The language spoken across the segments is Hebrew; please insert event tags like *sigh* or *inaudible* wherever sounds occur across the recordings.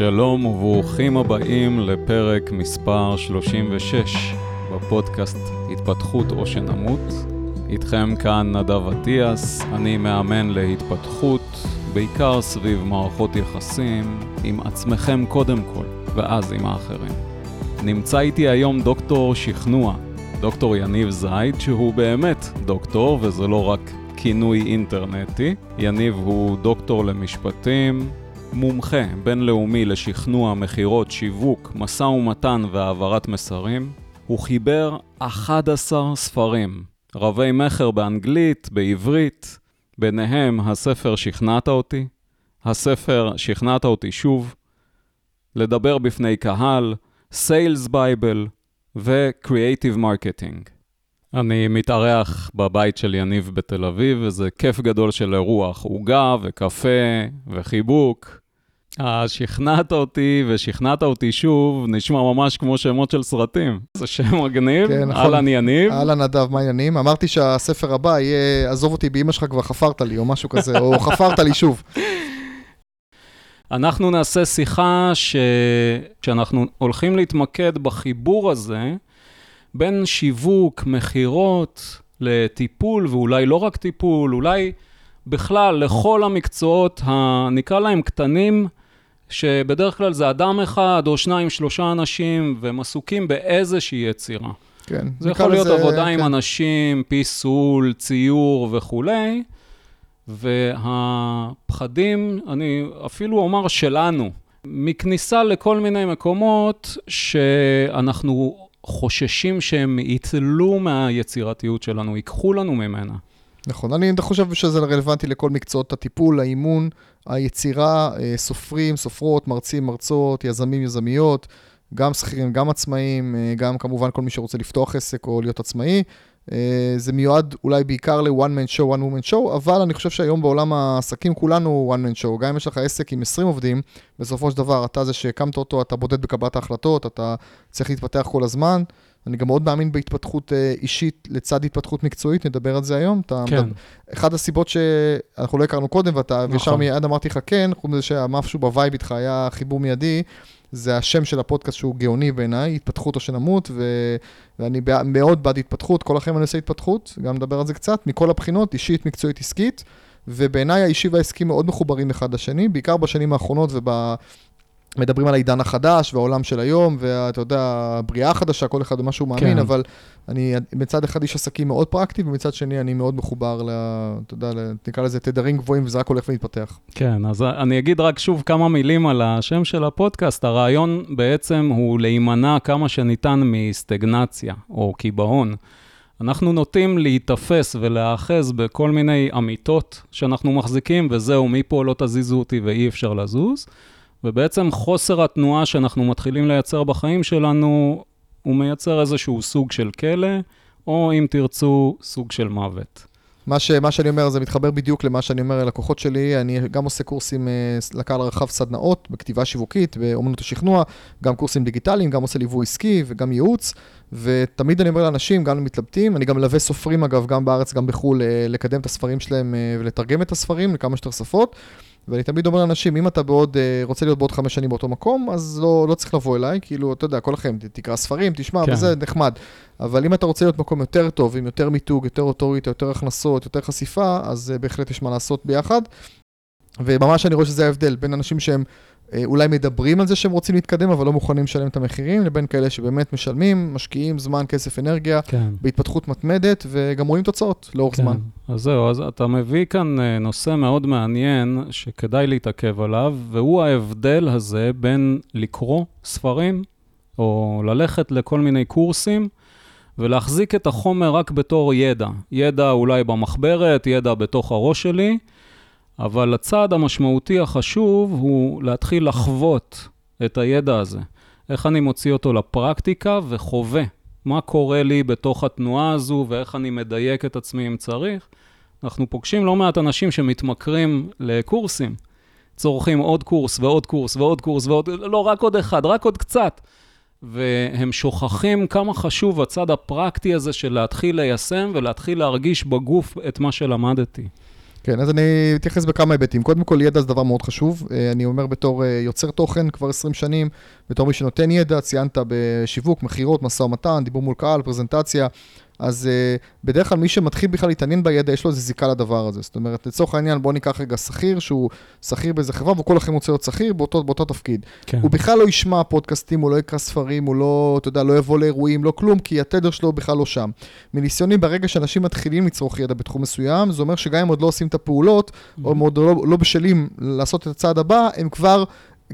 שלום וברוכים הבאים לפרק מספר 36 בפודקאסט התפתחות או שנמות. איתכם כאן נדב אטיאס, אני מאמן להתפתחות, בעיקר סביב מערכות יחסים, עם עצמכם קודם כל, ואז עם האחרים. נמצא איתי היום דוקטור שכנוע, דוקטור יניב זייד, שהוא באמת דוקטור, וזה לא רק כינוי אינטרנטי. יניב הוא דוקטור למשפטים, מומחה בינלאומי לשכנוע, מכירות, שיווק, משא ומתן והעברת מסרים. הוא חיבר 11 ספרים, רבי מכר באנגלית, בעברית, ביניהם הספר שכנעת אותי, הספר שכנעת אותי שוב, לדבר בפני קהל, Sales Bible ו-Creative Marketing. אני מתארח בבית של יניב בתל אביב, וזה כיף גדול של אירוח, עוגה וקפה וחיבוק. אה, שכנעת אותי ושכנעת אותי שוב, נשמע ממש כמו שמות של סרטים. זה שם מגניב, כן, נכון. אהלן יניב. אהלן נדב, מה העניינים? אמרתי שהספר הבא יהיה, עזוב אותי באמא שלך כבר חפרת לי, או משהו כזה, או *laughs* חפרת לי שוב. אנחנו נעשה שיחה ש... שאנחנו הולכים להתמקד בחיבור הזה בין שיווק, מכירות, לטיפול, ואולי לא רק טיפול, אולי בכלל לכל המקצועות, נקרא להם קטנים, שבדרך כלל זה אדם אחד או שניים, שלושה אנשים, והם עסוקים באיזושהי יצירה. כן. זה יכול להיות לזה, עבודה כן. עם אנשים, פיסול, ציור וכולי, והפחדים, אני אפילו אומר שלנו, מכניסה לכל מיני מקומות שאנחנו חוששים שהם יצלו מהיצירתיות שלנו, ייקחו לנו ממנה. נכון, אני חושב שזה רלוונטי לכל מקצועות הטיפול, האימון, היצירה, אה, סופרים, סופרות, מרצים, מרצות, יזמים, יזמיות, גם שכירים, גם עצמאים, אה, גם כמובן כל מי שרוצה לפתוח עסק או להיות עצמאי. אה, זה מיועד אולי בעיקר ל-one man show, one woman show, אבל אני חושב שהיום בעולם העסקים כולנו one man show. גם אם יש לך עסק עם 20 עובדים, בסופו של דבר אתה זה שהקמת אותו, אתה בודד בקבלת ההחלטות, אתה צריך להתפתח כל הזמן. אני גם מאוד מאמין בהתפתחות אה, אישית לצד התפתחות מקצועית, נדבר על זה היום. אתה כן. מדבר, אחת הסיבות שאנחנו לא הכרנו קודם, ואתה נכון. ישר מיד אמרתי לך כן, חוץ מזה שמשהו ב-vibe איתך היה חיבור מיידי. זה השם של הפודקאסט שהוא גאוני בעיניי, התפתחות או שנמות, ו... ואני מאוד בעד התפתחות, כל החיים אני עושה התפתחות, גם נדבר על זה קצת, מכל הבחינות, אישית, מקצועית, עסקית, ובעיניי האישי והעסקי מאוד מחוברים אחד לשני, בעיקר בשנים האחרונות וב... מדברים על העידן החדש והעולם של היום, ואתה יודע, הבריאה החדשה, כל אחד במה שהוא מאמין, כן. אבל אני מצד אחד איש עסקים מאוד פרקטי, ומצד שני אני מאוד מחובר, ל, אתה יודע, נקרא לזה תדרים גבוהים, וזה רק הולך ומתפתח. כן, אז אני אגיד רק שוב כמה מילים על השם של הפודקאסט. הרעיון בעצם הוא להימנע כמה שניתן מסטגנציה או קיבעון. אנחנו נוטים להיתפס ולהאחז בכל מיני אמיתות שאנחנו מחזיקים, וזהו, מפה לא תזיזו אותי ואי אפשר לזוז. ובעצם חוסר התנועה שאנחנו מתחילים לייצר בחיים שלנו, הוא מייצר איזשהו סוג של כלא, או אם תרצו, סוג של מוות. מה, ש, מה שאני אומר, זה מתחבר בדיוק למה שאני אומר ללקוחות שלי. אני גם עושה קורסים אה, לקהל הרחב סדנאות, בכתיבה שיווקית, באמנות השכנוע, גם קורסים דיגיטליים, גם עושה ליווי עסקי וגם ייעוץ. ותמיד אני אומר לאנשים, גם למתלבטים, אני גם מלווה סופרים אגב, גם בארץ, גם בחו"ל, אה, לקדם את הספרים שלהם אה, ולתרגם את הספרים לכמה שיותר שפות. ואני תמיד אומר לאנשים, אם אתה בעוד, אה, רוצה להיות בעוד חמש שנים באותו מקום, אז לא, לא צריך לבוא אליי, כאילו, אתה יודע, כל לכם, תקרא ספרים, תשמע, כן. וזה נחמד. אבל אם אתה רוצה להיות מקום יותר טוב, עם יותר מיתוג, יותר אוטוריטה, יותר הכנסות, יותר חשיפה, אז uh, בהחלט יש מה לעשות ביחד. וממש אני רואה שזה ההבדל בין אנשים שהם אה, אולי מדברים על זה שהם רוצים להתקדם, אבל לא מוכנים לשלם את המחירים, לבין כאלה שבאמת משלמים, משקיעים זמן, כסף, אנרגיה, כן. בהתפתחות מתמדת, וגם רואים תוצאות לאורך כן. זמן. אז זהו, אז אתה מביא כאן אה, נושא מאוד מעניין, שכדאי להתעכב עליו, והוא ההבדל הזה בין לקרוא ספרים, או ללכת לכל מיני קורסים, ולהחזיק את החומר רק בתור ידע. ידע אולי במחברת, ידע בתוך הראש שלי, אבל הצעד המשמעותי החשוב הוא להתחיל לחוות את הידע הזה. איך אני מוציא אותו לפרקטיקה וחווה מה קורה לי בתוך התנועה הזו ואיך אני מדייק את עצמי אם צריך. אנחנו פוגשים לא מעט אנשים שמתמכרים לקורסים. צורכים עוד קורס ועוד קורס ועוד קורס ועוד, לא, רק עוד אחד, רק עוד קצת. והם שוכחים כמה חשוב הצד הפרקטי הזה של להתחיל ליישם ולהתחיל להרגיש בגוף את מה שלמדתי. כן, אז אני אתייחס בכמה היבטים. קודם כל, ידע זה דבר מאוד חשוב. אה, אני אומר בתור אה, יוצר תוכן כבר 20 שנים, בתור מי שנותן ידע, ציינת בשיווק, מכירות, משא ומתן, דיבור מול קהל, פרזנטציה. אז uh, בדרך כלל מי שמתחיל בכלל להתעניין בידע, יש לו איזה זיקה לדבר הזה. זאת אומרת, לצורך העניין, בוא ניקח רגע שכיר, שהוא שכיר באיזה חברה, וכל החיים רוצה להיות שכיר באותו, באותו תפקיד. כן. הוא בכלל לא ישמע פודקאסטים, הוא לא יקרא ספרים, הוא לא, אתה יודע, לא יבוא לאירועים, לא כלום, כי התדר שלו בכלל לא שם. מניסיוני, ברגע שאנשים מתחילים לצרוך ידע בתחום מסוים, זה אומר שגם אם עוד לא עושים את הפעולות, mm-hmm. או עוד לא, לא בשלים לעשות את הצעד הבא, הם כבר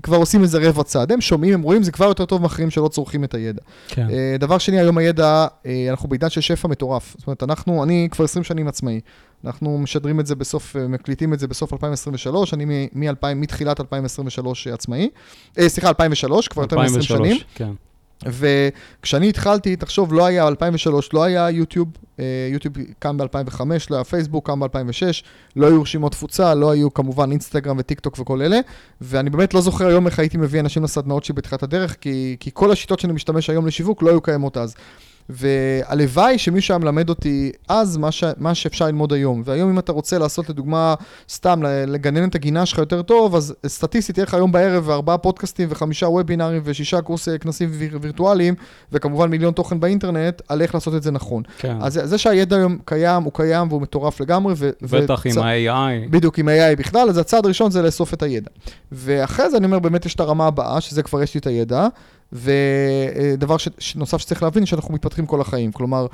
כבר עושים איזה רבע צעד. הם שומעים, הם רואים, זה כבר יותר טוב מאחרים שלא צורכים את הידע. כן. Uh, דבר שני, היום הידע, uh, אנחנו בעידן של שפע מטורף. זאת אומרת, אנחנו, אני כבר 20 שנים עצמאי. אנחנו משדרים את זה בסוף, uh, מקליטים את זה בסוף 2023, אני מ-2000, מתחילת 2023 עצמאי. Uh, סליחה, 2003, כבר יותר מ-20 שנים. כן. וכשאני התחלתי, תחשוב, לא היה, 2003, לא היה יוטיוב, אה, יוטיוב קם ב-2005, לא היה פייסבוק, קם ב-2006, לא היו רשימות תפוצה, לא היו כמובן אינסטגרם וטיק טוק וכל אלה, ואני באמת לא זוכר היום איך הייתי מביא אנשים לסדנאות שלי בתחילת הדרך, כי, כי כל השיטות שאני משתמש היום לשיווק לא היו קיימות אז. והלוואי שמישהו היה מלמד אותי אז מה, ש... מה שאפשר ללמוד היום. והיום אם אתה רוצה לעשות לדוגמה, סתם לגנן את הגינה שלך יותר טוב, אז סטטיסטית יהיה לך היום בערב ארבעה פודקאסטים וחמישה וובינארים ושישה קורסי כנסים ויר... וירטואליים, וכמובן מיליון תוכן באינטרנט, על איך לעשות את זה נכון. כן. אז זה שהידע היום קיים, הוא קיים והוא מטורף לגמרי. ו... בטח וצ... עם ה-AI. בדיוק, עם ה-AI בכלל, אז הצעד הראשון זה לאסוף את הידע. ואחרי זה אני אומר, באמת יש את הרמה הבאה, שזה כבר יש לי את הידע. ודבר ש... נוסף שצריך להבין, שאנחנו מתפתחים כל החיים. כלומר,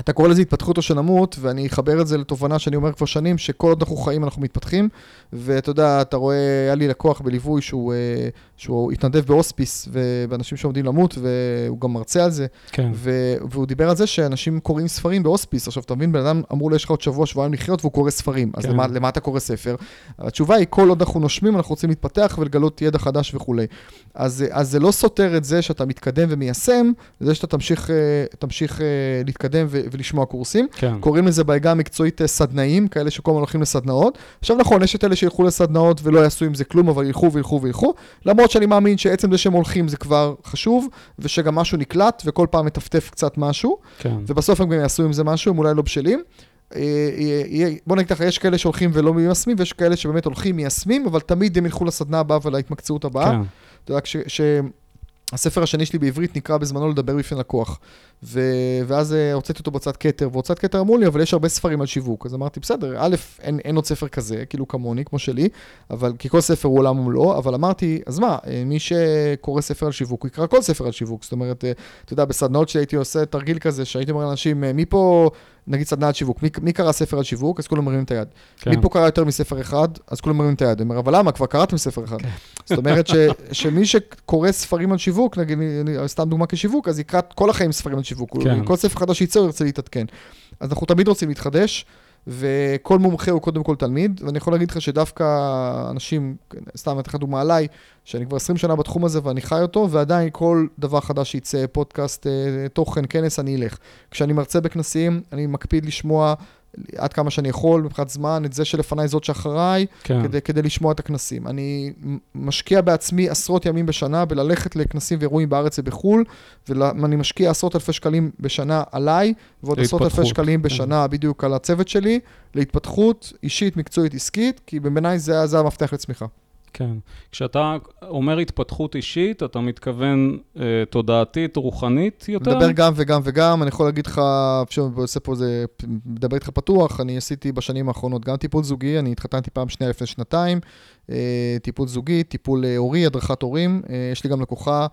אתה קורא לזה התפתחות או שנמות, ואני אחבר את זה לתובנה שאני אומר כבר שנים, שכל עוד אנחנו חיים אנחנו מתפתחים, ואתה יודע, אתה רואה, היה לי לקוח בליווי שהוא, אה, שהוא התנדב בהוספיס, ואנשים שעומדים למות, והוא גם מרצה על זה, כן. ו, והוא דיבר על זה שאנשים קוראים ספרים בהוספיס. עכשיו, אתה מבין, בן אדם אמרו לו, יש לך עוד שבוע, שבועיים לחיות, והוא קורא ספרים. אז כן. למה, למה אתה קורא ספר? התשובה היא, כל עוד אנחנו נושמים, אנחנו רוצים להתפתח ולגלות ידע חדש וכולי. אז, אז זה לא סותר את זה שאתה מתקדם ומיישם, זה שאתה תמשיך, אה, תמשיך אה, להתקדם ו... ולשמוע קורסים. כן. קוראים לזה בעגה המקצועית אה, סדנאים, כאלה שכל הזמן הולכים לסדנאות. עכשיו נכון, יש את אלה שילכו לסדנאות ולא יעשו עם זה כלום, אבל ילכו וילכו וילכו. למרות שאני מאמין שעצם זה שהם הולכים זה כבר חשוב, ושגם משהו נקלט, וכל פעם מטפטף קצת משהו. כן. ובסוף הם גם יעשו עם זה משהו, הם אולי לא בשלים. אה, בוא נגיד ככה, יש כאלה שהולכים ולא מיישמים, ויש כאלה שבאמת הולכים, מיישמים, אבל תמיד הם ילכו לסדנה הבאה ולהתמקצעות הבאה. כן. אתה יודע, כשהספר השני שלי בעברית נקרא בזמנו לדבר בפני לקוח. ו... ואז אה, הוצאתי אותו בהוצאת כתר, והוצאת כתר אמרו לי, אבל יש הרבה ספרים על שיווק. אז אמרתי, בסדר, א', אין, אין עוד ספר כזה, כאילו כמוני, כמו שלי, אבל, כי כל ספר הוא עולם ומלואו, אבל אמרתי, אז מה, אה, מי שקורא ספר על שיווק, הוא יקרא כל ספר על שיווק. זאת אומרת, אה, אתה יודע, בסדנאות שהייתי עושה תרגיל כזה, שהייתי אומר לאנשים, מי פה, נגיד סדנה על שיווק, מי, מי קרא ספר על שיווק? אז כולם מרימים את היד. כן. מי פה קרא יותר מספר אחד? אז כולם מרימים את היד. אני אומר, אבל למה? כבר קראתם ספר אחד. כן. זאת אומרת ש, שמי שקורא ספרים על שיווק, נגיד, סתם דוגמה כשיווק, אז יקרא כל החיים ספרים על שיווק. כן. כל ספר חדש שייצא, הוא ירצה להתעדכן. אז אנחנו תמיד רוצים להתחדש, וכל מומחה הוא קודם כל תלמיד, ואני יכול להגיד לך שדווקא אנשים, סתם אתן לך דוגמה עליי, שאני כבר 20 שנה בתחום הזה ואני חי אותו, ועדיין כל דבר חדש שייצא, פודקאסט, אה, תוכן, כנס, אני אלך. כשאני מרצה בכנסים, אני מקפיד לשמוע עד כמה שאני יכול מבחינת זמן, את זה שלפניי זאת שאחריי, כן. כדי, כדי לשמוע את הכנסים. אני משקיע בעצמי עשרות ימים בשנה בללכת לכנסים ואירועים בארץ ובחו"ל, ואני משקיע עשרות אלפי שקלים בשנה עליי, ועוד עשרות אלפי שקלים כן. בשנה בדיוק על הצוות שלי, להתפתחות אישית, מקצועית, עסקית, כי בעיניי זה, זה המפתח לצמיחה. כן. כשאתה אומר התפתחות אישית, אתה מתכוון אה, תודעתית, רוחנית יותר? מדבר גם וגם וגם, אני יכול להגיד לך, פשוט עושה פה איזה, מדבר איתך פתוח, אני עשיתי בשנים האחרונות גם טיפול זוגי, אני התחתנתי פעם שנייה לפני שנתיים, אה, טיפול זוגי, טיפול אה, הורי, הדרכת הורים, אה, יש לי גם לקוחה.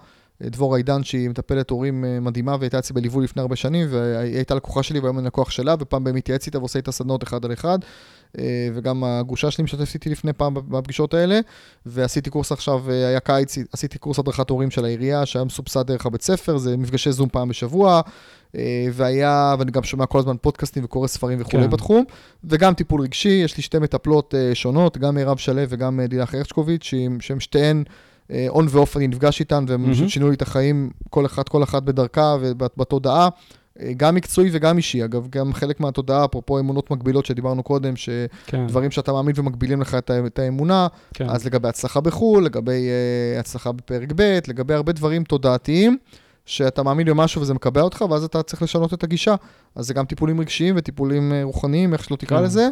דבורה עידן, שהיא מטפלת הורים אה, מדהימה, והייתה אצלי בליווי לפני הרבה שנים, והיא הייתה לקוחה שלי והיום אני לקוח שלה, ופעם בהם מתייעץ איתה ועושה איתה סדנות אחד על אחד. אה, וגם הגושה שלי משתפת איתי לפני פעם בפגישות האלה, ועשיתי קורס עכשיו, אה, היה קיץ, עשיתי קורס הדרכת הורים של העירייה, שהיה מסובסד דרך הבית ספר, זה מפגשי זום פעם בשבוע, והיה, ואני גם שומע כל הזמן פודקאסטים וקורא ספרים וכולי כן. בתחום, וגם טיפול רגשי, יש לי שתי מטפלות שונות, גם מירב שלו וגם לילך הרשקוביץ', שהן שתיהן... און ואוף אני נפגש איתן, והם mm-hmm. שינו לי את החיים, כל אחת, כל אחת בדרכה ובתודעה. אה, גם מקצועי וגם אישי, אגב, גם חלק מהתודעה, אפרופו אמונות מגבילות שדיברנו קודם, שדברים כן. שאתה מאמין ומגבילים לך את האמונה, כן. אז לגבי הצלחה בחו"ל, לגבי uh, הצלחה בפרק ב', לגבי הרבה דברים תודעתיים, שאתה מאמין במשהו וזה מקבע אותך, ואז אתה צריך לשנות את הגישה. אז זה גם טיפולים רגשיים וטיפולים אה, רוחניים, איך שלא תקרא כן. לזה.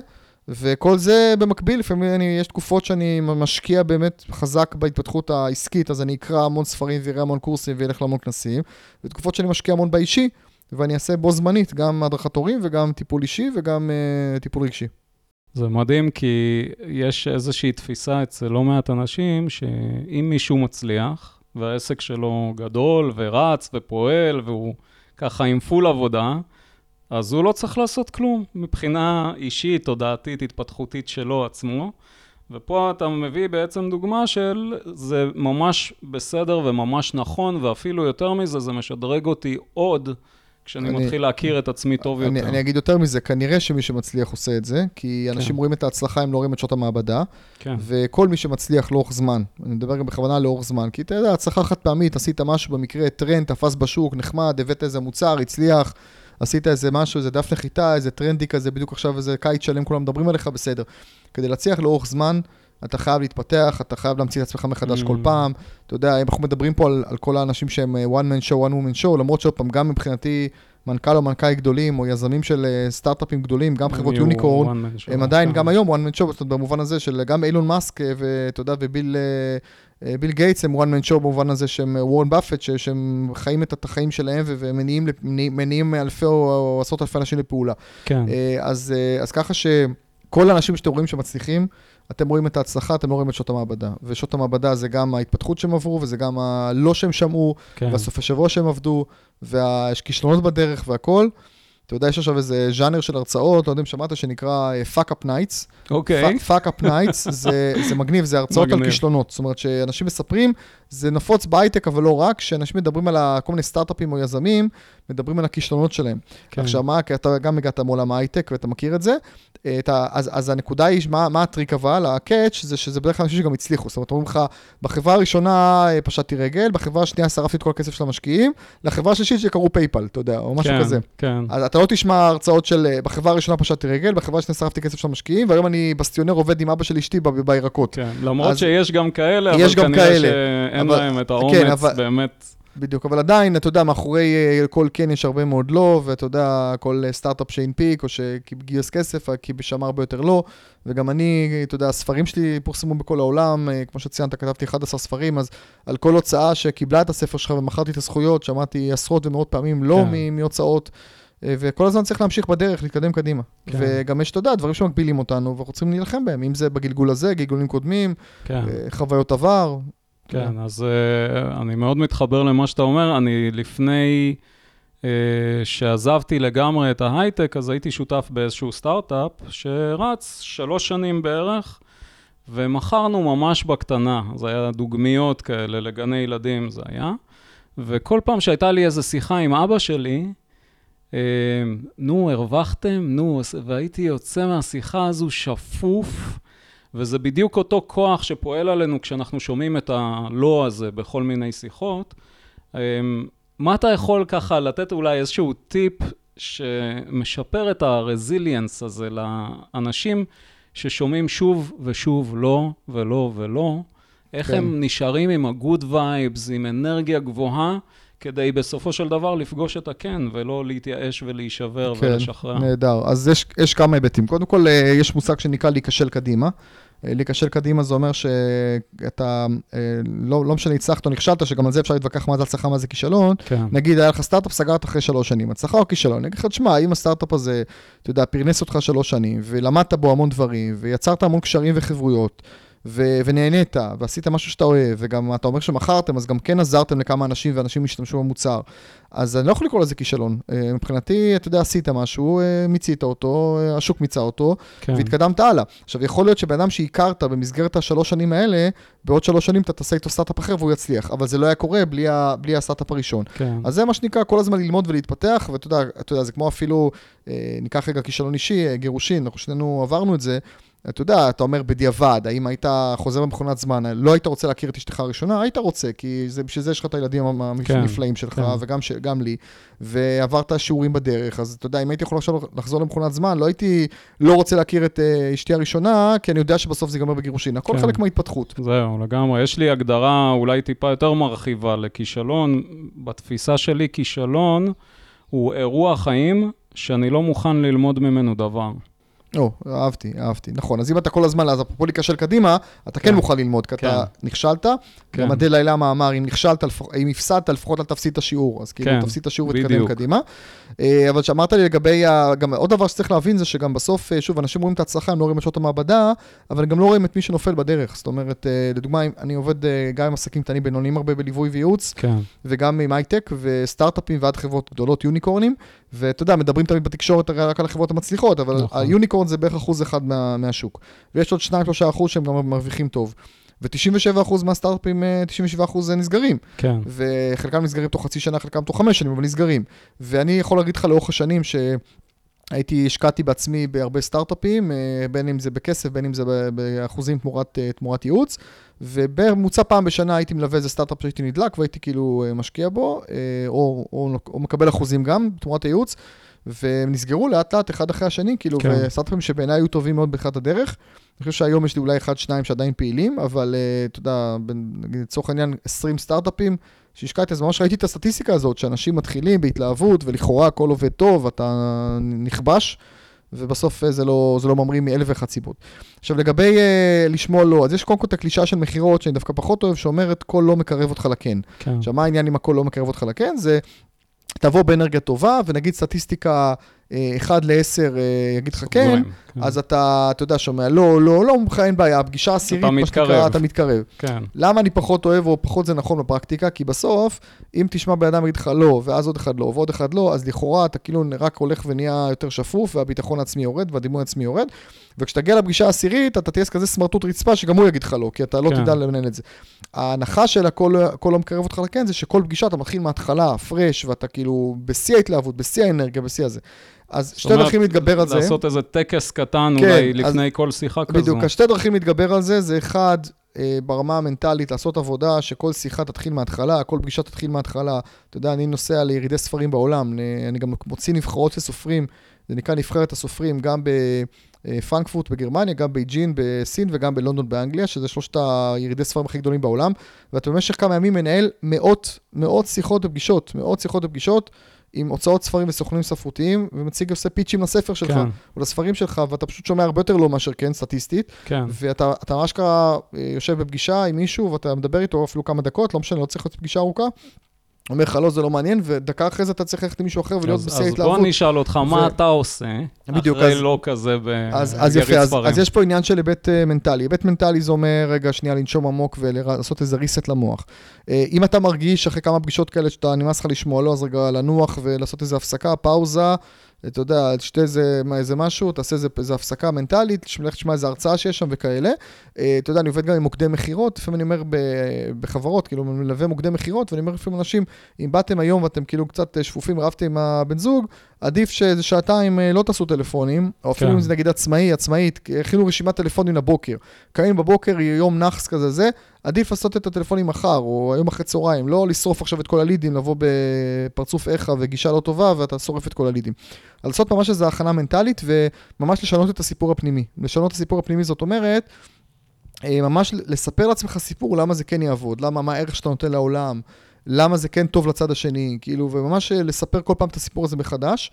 וכל זה במקביל, לפעמים אני, יש תקופות שאני משקיע באמת חזק בהתפתחות העסקית, אז אני אקרא המון ספרים ואראה המון קורסים ואלך להמון כנסים, ותקופות שאני משקיע המון באישי, ואני אעשה בו זמנית גם הדרכת הורים וגם טיפול אישי וגם uh, טיפול רגשי. זה מדהים, כי יש איזושהי תפיסה אצל לא מעט אנשים, שאם מישהו מצליח, והעסק שלו גדול ורץ ופועל, והוא ככה עם פול עבודה, אז הוא לא צריך לעשות כלום מבחינה אישית, תודעתית, התפתחותית שלו עצמו. ופה אתה מביא בעצם דוגמה של זה ממש בסדר וממש נכון, ואפילו יותר מזה, זה משדרג אותי עוד כשאני אני, מתחיל להכיר את עצמי טוב אני, יותר. אני אגיד יותר מזה, כנראה שמי שמצליח עושה את זה, כי אנשים כן. רואים את ההצלחה, הם לא רואים את שעות המעבדה, כן. וכל מי שמצליח לאורך זמן, אני מדבר גם בכוונה לאורך זמן, כי אתה יודע, הצלחה חד פעמית, עשית משהו במקרה, טרנד, תפס בשוק, נחמד, הבאת איזה מוצר, הצליח. עשית איזה משהו, איזה דף נחיתה, איזה טרנדי כזה, בדיוק עכשיו איזה קיץ שלם, כולם מדברים עליך, בסדר. כדי להצליח לאורך זמן, אתה חייב להתפתח, אתה חייב להמציא את עצמך מחדש mm. כל פעם. אתה יודע, אנחנו מדברים פה על, על כל האנשים שהם אה, one man show, one woman show, למרות שעוד פעם, גם מבחינתי, מנכ"ל או מנכ"ל גדולים, או יזמים של אה, סטארט-אפים גדולים, גם חברות יוניקורן, הם עדיין, גם היום one man show, זאת אומרת, במובן הזה של גם אילון מאסק, אה, ואתה יודע, וביל ביל גייטס הם one man show במובן הזה שהם וורן באפט, שהם חיים את החיים שלהם ומניעים אלפי או עשרות אלפי אנשים לפעולה. כן. אז, אז ככה שכל האנשים שאתם רואים שמצליחים, אתם רואים את ההצלחה, אתם לא רואים את שעות המעבדה. ושעות המעבדה זה גם ההתפתחות שהם עברו, וזה גם הלא שהם שמעו, כן. והסופי שבוע שהם עבדו, ויש כישלונות בדרך והכול. אתה יודע, יש עכשיו איזה ז'אנר של הרצאות, לא יודע אם שמעת, שנקרא אה, fuck up nights. אוקיי. Okay. fuck up nights, זה, זה מגניב, זה הרצאות מגניב. על כישלונות. זאת אומרת, שאנשים מספרים, זה נפוץ בהייטק, אבל לא רק, שאנשים מדברים על כל מיני סטארט-אפים או יזמים, מדברים על הכישלונות שלהם. כן. עכשיו, מה, כי אתה גם הגעת מעולם ההייטק ואתה מכיר את זה, את ה, אז, אז הנקודה היא, מה, מה הטריק אבל, הקאץ' זה שזה בדרך כלל אנשים שגם הצליחו. זאת אומרת, אומרים לך, בחברה הראשונה אה, פשטתי רגל, בחברה השנייה שרפתי את כל הכסף של המשקיעים, לחברה השלישית שקראו PayPal, אתה יודע, או משהו כן, כזה. כן. אז אתה לא תשמע הרצאות של, אה, בחברה הראשונה פשטתי רגל, בחברה השנייה שרפתי כסף של המשקיעים, והיום אני בסטיונר עובד עם אבא של אשתי בירקות. כן, למרות אז, שיש גם כאלה, אבל כנראה כאלה. אבל, להם את כן, האומץ כן, אבל, באמת. בדיוק, אבל עדיין, אתה יודע, מאחורי אה, כל כן יש הרבה מאוד לא, ואתה יודע, כל אה, סטארט-אפ שהנפיק או שגייס כסף, יש שם הרבה יותר לא, וגם אני, אתה יודע, הספרים שלי פורסמו בכל העולם, אה, כמו שציינת, כתבתי 11 ספרים, אז על כל הוצאה שקיבלה את הספר שלך ומכרתי את הזכויות, שמעתי עשרות ומאות פעמים לא כן. מהוצאות. וכל הזמן צריך להמשיך בדרך, להתקדם קדימה. כן. וגם יש, אתה יודע, דברים שמגבילים אותנו, ואנחנו צריכים להילחם בהם, אם זה בגלגול הזה, גלגולים קודמים, כן. חוויות עבר, כן, כן, אז uh, אני מאוד מתחבר למה שאתה אומר. אני לפני uh, שעזבתי לגמרי את ההייטק, אז הייתי שותף באיזשהו סטארט-אפ שרץ שלוש שנים בערך, ומכרנו ממש בקטנה. זה היה דוגמיות כאלה לגני ילדים, זה היה. וכל פעם שהייתה לי איזו שיחה עם אבא שלי, uh, נו, הרווחתם? נו, והייתי יוצא מהשיחה הזו שפוף. וזה בדיוק אותו כוח שפועל עלינו כשאנחנו שומעים את הלא הזה בכל מיני שיחות. אמ, מה אתה יכול ככה לתת אולי איזשהו טיפ שמשפר את הרזיליאנס הזה לאנשים ששומעים שוב ושוב לא ולא ולא? איך כן. הם נשארים עם ה-good vibes, עם אנרגיה גבוהה, כדי בסופו של דבר לפגוש את הכן, ולא להתייאש ולהישבר כן, ולשחרר. כן, נהדר. אז יש, יש כמה היבטים. קודם כל, אה, יש מושג שנקרא להיכשל קדימה. אה, להיכשל קדימה זה אומר שאתה, אה, לא, לא משנה, הצלחת או נכשלת, שגם על זה אפשר להתווכח מה זה הצלחה, מה זה כישלון. כן. נגיד, היה לך סטארט-אפ, סגרת אחרי שלוש שנים, הצלחה או כישלון? אני אגיד לך, תשמע, אם הסטארט-אפ הזה, אתה יודע, פרנס אותך שלוש שנים, ולמדת בו המון דברים, ויצרת המון קשרים וחברויות, ו- ונהנית, ועשית משהו שאתה אוהב, וגם אתה אומר שמכרתם, אז גם כן עזרתם לכמה אנשים, ואנשים השתמשו במוצר. אז אני לא יכול לקרוא לזה כישלון. אה, מבחינתי, אתה יודע, עשית משהו, אה, מיצית אותו, אה, השוק מיצה אותו, כן. והתקדמת הלאה. עכשיו, יכול להיות שבן אדם שהכרת במסגרת השלוש שנים האלה, בעוד שלוש שנים אתה תעשה איתו סטארט-אפ אחר והוא יצליח, אבל זה לא היה קורה בלי, ה- בלי הסטארט-אפ הראשון. כן. אז זה מה שנקרא כל הזמן ללמוד ולהתפתח, ואתה יודע, זה כמו אפילו, ניקח רגע כישלון אישי, גירושין, אנחנו שנינו עברנו את זה. אתה יודע, אתה אומר בדיעבד, האם היית חוזר במכונת זמן, לא היית רוצה להכיר את אשתך הראשונה, היית רוצה, כי זה, בשביל זה יש לך את הילדים הנפלאים כן, שלך, כן. וגם ש, לי, ועברת שיעורים בדרך, אז אתה יודע, אם הייתי יכול עכשיו לחזור למכונת זמן, לא הייתי לא רוצה להכיר את uh, אשתי הראשונה, כי אני יודע שבסוף זה ייגמר בגירושין, הכל כן. חלק מההתפתחות. זהו, לגמרי. יש לי הגדרה אולי טיפה יותר מרחיבה לכישלון. בתפיסה שלי, כישלון הוא אירוע חיים שאני לא מוכן ללמוד ממנו דבר. או, אהבתי, אהבתי, נכון. אז אם אתה כל הזמן, אז אפרופו להיכשל קדימה, אתה כן כן. מוכן ללמוד, כי אתה כן. נכשלת. כן. גם הדלה למה אמר, אם נכשלת, אם הפסדת, לפחות אל תפסיד את השיעור. אז כאילו, תפסיד את השיעור בדיוק. קדימה. אה, אבל שאמרת לי לגבי, גם עוד דבר שצריך להבין זה שגם בסוף, אה, שוב, אנשים רואים את ההצלחה, הם לא רואים את שעות המעבדה, אבל הם גם לא רואים את מי שנופל בדרך. זאת אומרת, אה, לדוגמה, אני עובד גם עם עסקים קטנים בינוניים הרבה בליווי וייעוץ, וגם עם הייטק וסטארט-אפים ועד חברות גדולות, יוניקורנים, ואתה יודע, מדברים תמיד בתקשורת הרי רק על החברות המצליחות, אבל נכון. היוניקורן זה בערך אחוז אחד מה, מהשוק. ויש עוד 2-3 אחוז שהם גם מרוויחים טוב. ו-97 אחוז מהסטארט-אפים, אה, 97 אחוז נסגרים. כן, וחלקם נסגרים תוך חצי שנה, חלקם תוך חמש שנים, אבל נסגרים. ואני יכול להגיד לך לאורך השנים שהייתי, השקעתי בעצמי בהרבה סטארט-אפים, אה, בין אם זה בכסף, בין אם זה באחוזים תמורת, אה, תמורת ייעוץ, ובממוצע פעם בשנה הייתי מלווה איזה סטארט-אפ שהייתי נדלק והייתי כאילו אה, משקיע בו, או, או, או מקבל אחוזים גם תמורת הייעוץ. והם נסגרו לאט לאט אחד אחרי השני, כאילו, כן. וסטארט-אפים שבעיניי היו טובים מאוד בתחילת הדרך. אני חושב שהיום יש לי אולי אחד, שניים שעדיין פעילים, אבל אתה יודע, לצורך העניין 20 סטארט-אפים שהשקעתי, אז ממש ראיתי את הסטטיסטיקה הזאת, שאנשים מתחילים בהתלהבות, ולכאורה הכל עובד טוב, אתה נכבש, ובסוף אה, זה לא, זה לא ממריא מאלף ואחת סיבות. עכשיו, לגבי אה, לשמוע לא, אז יש קודם כל את הקלישה של מכירות, שאני דווקא פחות אוהב, שאומרת, כל לא מקרב אותך לכן. כן. עכשיו, מה העניין אם הכל לא מקרב אותך לכן? זה תבוא באנרגיה טובה, ונגיד סטטיסטיקה 1 ל-10 יגיד לך כן, סוגרים, אז אתה, אתה יודע, שומע, לא, לא, לא, אין בעיה, הפגישה העשירית, אתה מה שנקרא. אתה מתקרב. כן, למה אני פחות אוהב, או פחות זה נכון בפרקטיקה? כי בסוף, אם תשמע בן אדם יגיד לך לא, ואז עוד אחד לא, ועוד אחד לא, אז לכאורה אתה כאילו רק הולך ונהיה יותר שפוף, והביטחון העצמי יורד, והדימוי העצמי יורד, וכשתגיע לפגישה העשירית, אתה תהיה כזה סמרטוט רצפה, שגם הוא יגיד לך לא, כי אתה לא כן. תדע לנהל את זה. ההנחה של הכל הכל לא מקרב אותך לכן, זה שכל פגישה אתה מתחיל מההתחלה, פרש, ואתה כאילו בשיא ההתלהבות, בשיא האנרגיה, בשיא הזה. אז שתי אומרת, דרכים להתגבר על זה. לעשות איזה טקס קטן כן, אולי אז- לפני כל שיחה כזו. בדיוק, אז שתי דרכים להתגבר על זה, זה אחד, אה, ברמה המנטלית, לעשות עבודה שכל שיחה תתחיל מההתחלה, כל פגישה תתחיל מההתחלה. אתה יודע, אני נוסע לירידי ספרים בעולם, אני גם מוציא נבחרות של סופרים, זה נקרא נבחרת הסופרים, גם בפרנקפורט בגרמניה, גם בייג'ין בסין וגם בלונדון באנגליה, שזה שלושת הירידי ספרים הכי גדולים בעולם, ואתה במשך כמה ימים מנהל מאות, מאות שיחות ופגישות, מאות שיחות ופגישות. עם הוצאות ספרים וסוכנים ספרותיים, ומציג עושה פיצ'ים לספר שלך, כן. או לספרים שלך, ואתה פשוט שומע הרבה יותר לא מאשר כן, סטטיסטית, כן, ואתה אתה ממש ככה אה, יושב בפגישה עם מישהו, ואתה מדבר איתו אפילו כמה דקות, לא משנה, לא צריך להיות פגישה ארוכה. אומר לך, לא, זה לא מעניין, ודקה אחרי זה אתה צריך ללכת עם מישהו אחר ולהיות אז, בשיא אז ההתלהבות. בוא אני אשאל אותך, מה אתה עושה בדיוק, אחרי אז- לא כזה אז, אז אז, ספרים? אז יש פה עניין של היבט uh, מנטלי. היבט מנטלי זה אומר, רגע, שנייה, לנשום עמוק ולעשות איזה reset למוח. Uh, אם אתה מרגיש אחרי כמה פגישות כאלה שאתה נמאס לך לשמוע לא, אז רגע לנוח ולעשות איזה הפסקה, פאוזה, אתה יודע, תשתה איזה, איזה משהו, תעשה איזה, איזה הפסקה מנטלית, לך תשמע איזה הרצאה שיש שם וכאלה. Uh, אתה יודע, אני עובד גם עם מוקדי מכירות, לפעמים אני אומר בחברות, כאילו, אני מלווה מוקדי מכירות, ואני אומר לפעמים לאנשים, אם באתם היום ואתם כאילו קצת אה, שפופים, רבתם עם הבן זוג, עדיף שאיזה שעתיים אה, לא תעשו טלפונים, או אפילו כן. אם זה נגיד עצמאי, עצמאית, הכינו רשימת טלפונים לבוקר. קמים בבוקר, יום נאחס כזה זה, עדיף לעשות את הטלפונים מחר, או היום אחרי צהריים, לא לשרוף עכשיו את כל הלידים, לבוא בפרצוף איכה וגישה לא טובה, ואתה שורף את כל הלידים. אז לעשות ממש איזו הכנה מנטלית, וממש לשנות את הסיפור הפנימי. לשנות את הסיפור הפנימי זאת אומרת, אה, ממש לספר לעצמך סיפור למה זה כן יעבוד, למה, מה הערך שאתה נותן לעולם, למה זה כן טוב לצד השני, כאילו, וממש אה, לספר כל פעם את הסיפור הזה מחדש.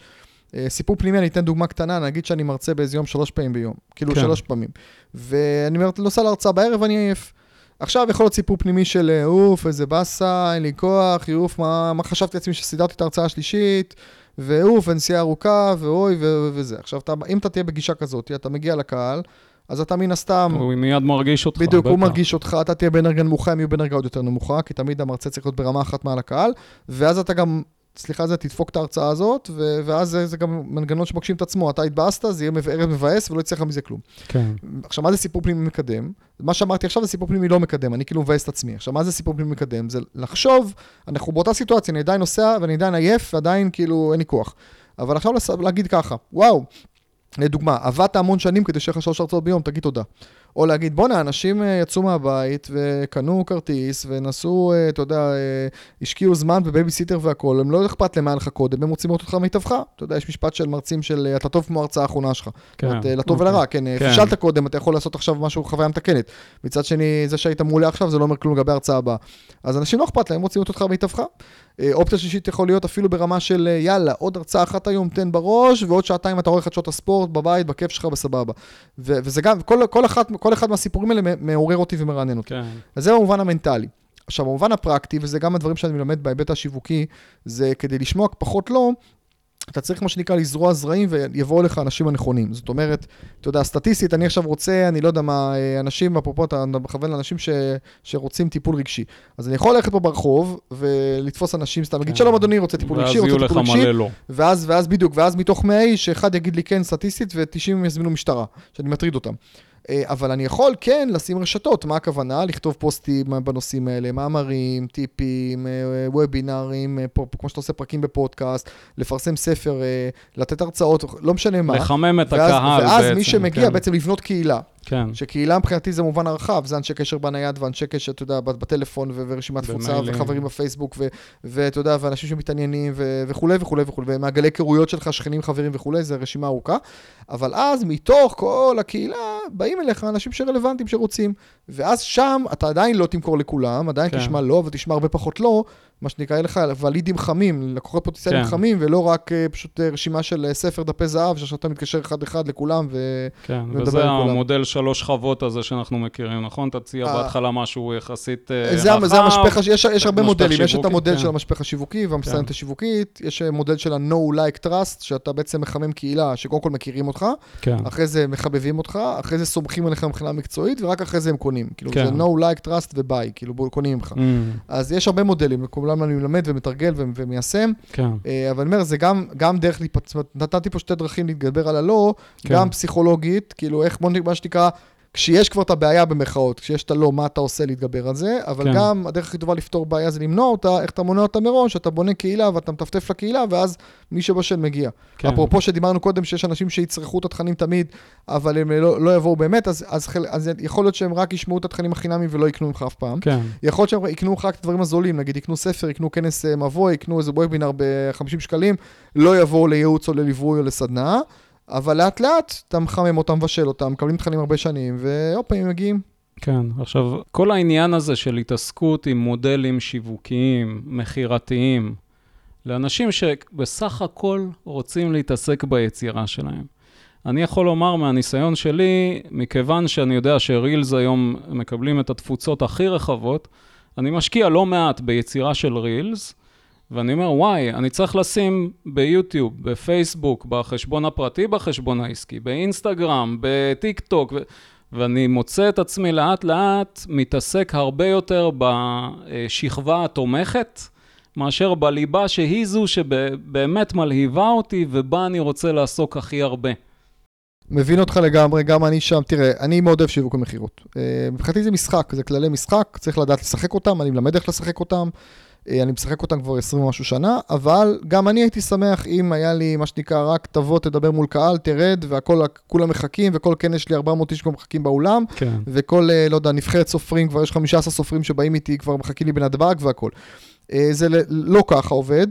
אה, סיפור פנימי, אני אתן דוגמה קטנה, נגיד שאני מרצה באיזה יום שלוש פעמים ביום, כאילו כן. שלוש פעמים. ואני נוסע להרצאה בערב ואני עייף. עכשיו יכול להיות סיפור פנימי של אה, אוף, איזה באסה, אין לי כוח, אוף, מה, מה חשבתי לעצמי שסידרתי את ההרצאה השלישית, ואוף, הנסיעה ארוכה, ואוי, ו- וזה. עכשיו, אתה, אם אתה תהיה בגישה כזאת, אתה מגיע לקהל, אז אתה מן הסתם... הוא מיד מרגיש אותך, בדיוק, הוא. מרגיש אותך, אתה תהיה באנרגיה נמוכה, הם יהיו באנרגיה עוד יותר נמוכה, כי תמיד המרצה צריך להיות ברמה אחת מעל הקהל, ואז אתה גם, סליחה זה, תדפוק את ההרצאה הזאת, ו- ואז זה, זה גם מנגנון שמגשים את עצמו, אתה התבאסת, זה יהיה ערב מבאס ולא יצא לך מזה כלום. כן, עכשיו, מה זה סיפור פנימי מקדם? מה שאמרתי עכשיו זה סיפור פנימי לא מקדם, אני כאילו מבאס את עצמי. עכשיו, מה זה סיפור פנימי מקדם? זה לחשוב, אנחנו באותה סיטואציה, אני עדיין נוסע ואני עדיין עייף ועדיין כאילו אין לי כוח. אבל עכשיו להגיד ככה, וואו, לדוגמה, עבדת המון שנים כדי שיהיה לך שלוש הרצאות ביום, תגיד תודה. או להגיד, בואנה, אנשים אה, יצאו מהבית וקנו כרטיס ונסעו, אה, אתה יודע, אה, השקיעו זמן בבייביסיטר והכול, הם לא אכפת להם היה לך קודם, הם רוצים לראות אותך במיטבך. אתה יודע, יש משפט של מרצים של אתה טוב כמו ההרצאה האחרונה שלך. כן. אומרת, לטוב אוקיי. ולרע, כן, כן. פישלת קודם, אתה יכול לעשות עכשיו משהו, חוויה מתקנת. מצד שני, זה שהיית מעולה עכשיו, זה לא אומר כלום לגבי ההרצאה הבאה. אז אנשים לא אכפת להם, הם רוצים לראות אותך במיטבך. אה, אופציה שלישית יכול להיות אפילו ברמה של אה, יאללה, עוד הרצאה אחת היום, תן בראש, ועוד שעתיים אתה רואה חדשות הספורט בבית, בכיף שלך, בסבבה. ו- וזה גם, כל, כל, אחת, כל אחד מהסיפורים האלה מעורר אותי ומרענן אותי. כן. אז זה במובן המנטלי. עכשיו, במובן הפרקטי, וזה גם הדברים שאני מלמד בהיבט השיווקי, זה כדי לשמוע פחות לא, אתה צריך, מה שנקרא, לזרוע זרעים ויבואו לך האנשים הנכונים. זאת אומרת, אתה יודע, סטטיסטית, אני עכשיו רוצה, אני לא יודע מה, אה, אנשים, אפרופו, אתה מכוון לאנשים ש, שרוצים טיפול רגשי. אז אני יכול ללכת פה ברחוב ולתפוס אנשים, סתם להגיד, כן. שלום אדוני, רוצה טיפול רגשי, ואז רוצה יהיו לך טיפול רגשי, מלא לא. ואז, ואז בדיוק, ואז מתוך 100 איש, שאחד יגיד לי כן סטטיסטית ו-90 יזמינו משטרה, שאני מטריד אותם. אה, אבל אני יכול כן לשים רשתות, מה הכוונה? לכתוב פוסטים בנושאים האלה, מאמרים, טיפים, אה, וובינארים, אה, כמו שאתה עושה פרקים בפודקאסט, לפרסם ספר, לתת הרצאות, לא משנה מה. לחמם את ואז, הקהל ואז בעצם. מי שמגיע כן. בעצם לבנות קהילה. כן. שקהילה מבחינתי זה מובן הרחב, זה אנשי קשר בנייד ואנשי קשר, אתה יודע, בטלפון ו- ורשימת תפוצה. וחברים בפייסבוק ואתה יודע, ואנשים שמתעניינים ו- וכולי וכולי וכולי, ומעגלי היכרויות שלך, שכנים, חברים וכולי, זה רשימה ארוכה. אבל אז מתוך כל הקהילה באים אליך אנשים שרלוונטיים שרוצים, ואז שם אתה עדיין לא תמכור לכולם, עדיין כן. תשמע לא ותשמע הרבה פחות לא, מה שנקרא, לך ולידים חמים, לקוחות פוטנציאליים כן. חמים, ולא רק אה, פשוט אה, רשימה של אה, ספר דפי זהב, שעכשיו אתה מתקשר אחד-אחד לכולם, ו... כן, וזה. המודל שלוש שכבות הזה שאנחנו מכירים, נכון? תציע אה, בהתחלה משהו יחסית אה, רחב. זה המשפך, יש, יש הרבה מודלים, יש את המודל כן. של המשפך השיווקי והמסננת כן. השיווקית, יש אה, מודל של ה-No Like Trust, שאתה בעצם מחמם קהילה שקודם כל מכירים אותך, כן, אחרי זה מחבבים אותך, אחרי זה סומכים עליך מבחינה מקצועית, ורק אחרי זה הם קונים. כאילו, כן. זה No Like Trust ו-Buy, כאילו, קונים ממך. Mm, אז יש הרבה מודלים, וכולם אני מלמד ומתרגל ו- ומיישם, כן, אבל אני אומר, זה גם, גם דרך נתתי פה שתי דרכים להתגבר על הלא, כן. גם פסיכולוגית, כאילו איך, בוא מה שנקרא, כשיש כבר את הבעיה במרכאות, כשיש את הלא, מה אתה עושה להתגבר על זה, אבל כן. גם הדרך הכי טובה לפתור בעיה זה למנוע אותה, איך אתה מונע אותה מראש, אתה בונה קהילה ואתה מטפטף לקהילה, ואז מי שבשל מגיע. כן. אפרופו שדיברנו קודם שיש אנשים שיצרכו את התכנים תמיד, אבל הם לא, לא יבואו באמת, אז, אז, אז יכול להיות שהם רק ישמעו את התכנים החינמיים ולא יקנו ממך אף פעם. כן, יכול להיות שהם יקנו רק את הדברים הזולים, נגיד יקנו ספר, יקנו כנס אה, מבוא, יקנו איזה וובינר ב-50 שקלים, לא יבואו לייעוץ או לליווי או לסדנה, אבל לאט לאט אתה מחמם אותם, מבשל אותם, מקבלים תכנים הרבה שנים, והופה, הם מגיעים. כן. עכשיו, כל העניין הזה של התעסקות עם מודלים שיווקיים, מכירתיים, לאנשים שבסך הכל רוצים להתעסק ביצירה שלהם. אני יכול לומר מהניסיון שלי, מכיוון שאני יודע שרילס היום מקבלים את התפוצות הכי רחבות, אני משקיע לא מעט ביצירה של רילס, ואני אומר, וואי, אני צריך לשים ביוטיוב, בפייסבוק, בחשבון הפרטי, בחשבון העסקי, באינסטגרם, בטיק טוק, ו... ואני מוצא את עצמי לאט לאט מתעסק הרבה יותר בשכבה התומכת, מאשר בליבה שהיא זו שבאמת מלהיבה אותי ובה אני רוצה לעסוק הכי הרבה. מבין אותך לגמרי, גם אני שם. תראה, אני מאוד אוהב שיווק ומכירות. אה, מבחינתי זה משחק, זה כללי משחק, צריך לדעת לשחק אותם, אני מלמד איך לשחק אותם. אה, אני משחק אותם כבר 20 ומשהו שנה, אבל גם אני הייתי שמח אם היה לי, מה שנקרא, רק תבוא, תדבר מול קהל, תרד, והכל, כולם מחכים, וכל כנס שלי 400 איש כבר מחכים באולם, כן. וכל, אה, לא יודע, נבחרת סופרים, כבר יש 15 סופרים שבאים איתי, כבר מחכים לי בנתב"ג והכל. אה, זה לא ככה עובד,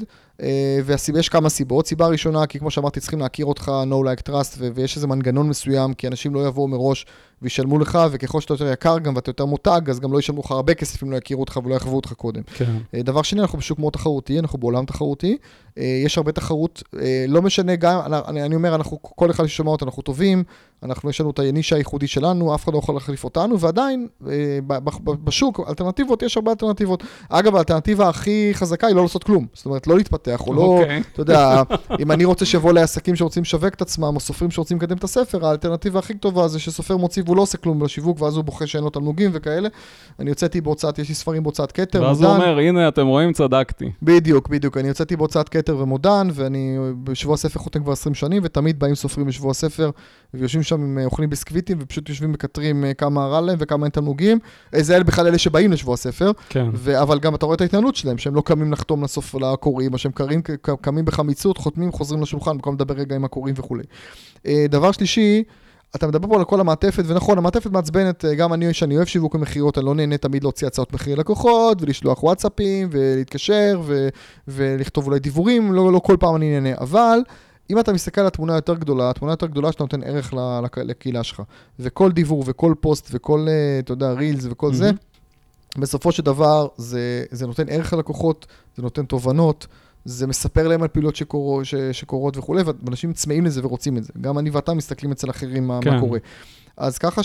ויש כמה סיבות. סיבה ראשונה, כי כמו שאמרתי, צריכים להכיר אותך, no like trust, ויש איזה מנגנון מסוים, כי אנשים לא יבואו מראש וישלמו לך, וככל שאתה יותר יקר גם ואתה יותר מותג, אז גם לא ישלמו לך הרבה כסף אם לא יכירו אותך ולא יחוו אותך קודם. כן. אה, דבר שני, אנחנו בשוק מאוד תחרותי, אנחנו בעולם תחרותי. אה, יש הרבה תחרות, אה, לא משנה גם, אני, אני אומר, אנחנו, כל אחד ששומע אותנו, אנחנו טובים, אנחנו, יש לנו את הנישה הייחודי שלנו, אף אחד לא יכול להחליף אותנו, ועדיין, אה, בשוק, אלטרנטיבות, יש הרבה אלטרנטיבות. אגב, האלטרנטיבה הכי חזקה היא לא לעשות כלום. זאת אומרת, לא להתפתח, או לא, אוקיי. אתה יודע, אם אני רוצה שיבוא לעסקים שרוצים לשווק את עצמם, או סופרים שרוצים לקדם את הספר, האלטרנטיבה הכי טובה זה שסופר מוציא והוא לא עושה כלום בשיווק, ואז הוא בוכה שאין לו תמלוגים וכאלה. אני הוצאתי בהוצאת, יש לי ספרים בהוצאת כתר, ואז הוא מודן. אומר, הנה, אתם רואים, צדקתי. בדיוק, בדיוק. אני יצאתי בהוצאת כתר ומודן, ואני בשבוע הספר חותם כבר 20 שנים, ותמיד באים סופרים בשבוע הספר, ויושבים שם, עם, אה, אוכלים ביסקוויטים, ופשוט יושבים מקטרים אה, כמה רע להם וכמה אין תמלוגים. אה, זה אלה בכלל אלה שבאים לשבוע הספר, כן. ו- אבל גם אתה רואה את ההתנהלות שלהם, שהם לא קמים לחתום לסוף לקוראים, או שהם קרים, קמים בחמיצות, חותמים, חוזרים לשולחן, במקום לדבר רגע עם הקוראים וכולי. אה, דבר שלישי, אתה מדבר פה על כל המעטפת, ונכון, המעטפת מעצבנת, אה, גם אני, שאני אוהב שיווק ומכירות, אני לא נהנה תמיד להוציא הצעות מחיר ללקוחות, ולשלוח וואטסאפים, ולהתקשר, ו- ולכתוב אולי דיבורים, לא, לא כל פעם אני נהנה, אבל... אם אתה מסתכל על התמונה היותר גדולה, התמונה היותר גדולה שאתה נותן ערך לקהילה שלך. וכל דיבור וכל פוסט וכל, אה, אתה יודע, רילס וכל mm-hmm. זה, בסופו של דבר זה, זה נותן ערך ללקוחות, זה נותן תובנות, זה מספר להם על פעילות שקור... ש... שקורות וכולי, ואנשים צמאים לזה ורוצים את זה. גם אני ואתה מסתכלים אצל אחרים מה, כן. מה קורה. אז ככה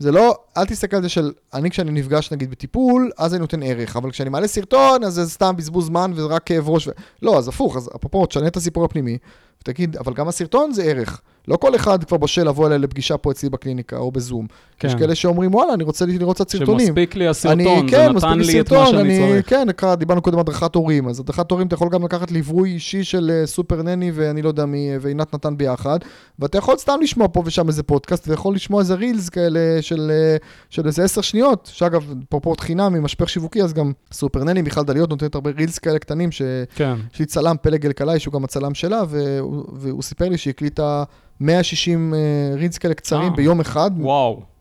שזה לא, אל תסתכל על זה של, אני כשאני נפגש נגיד בטיפול, אז אני נותן ערך, אבל כשאני מעלה סרטון, אז זה סתם בזבוז זמן וזה רק כאב ראש. ו... לא, אז הפוך, אז אפרופו, תשנה את הסיפור הפנימי, ותגיד, אבל גם הסרטון זה ערך. לא כל אחד כבר בשל לבוא אליי לפגישה פה אצלי בקליניקה או בזום. כן. יש כאלה שאומרים, וואלה, אני רוצה לראות קצת סרטונים. שמספיק לי הסרטון, אני, זה כן, נתן לי סרטון, את מה שאני אני, צריך. כן, דיברנו קודם על הדרכת הורים, אז הדרכת הורים אתה יכול גם לקחת ליווי אישי של uh, סופר נני ואני לא יודע מי, ועינת נתן ביחד, ואתה יכול סתם לשמוע פה ושם איזה פודקאסט, ויכול לשמוע איזה רילס כאלה של, uh, של איזה עשר שניות, שאגב, פרופורט חינם ממשפך שיווקי, אז גם סופר נני, מיכל דליות נותנת הרבה רילס כאלה קטנים, ש... כן. יש לי צלם פלג אלקלעי, שהוא גם הצלם שלה, והוא, והוא סיפר לי שהיא הקליטה 160 uh, רילס כאלה קצרים אה. ביום אחד. וואו.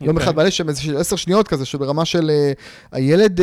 יום okay. אחד מעלה שם איזה עשר שניות כזה, שברמה של uh, הילד, uh,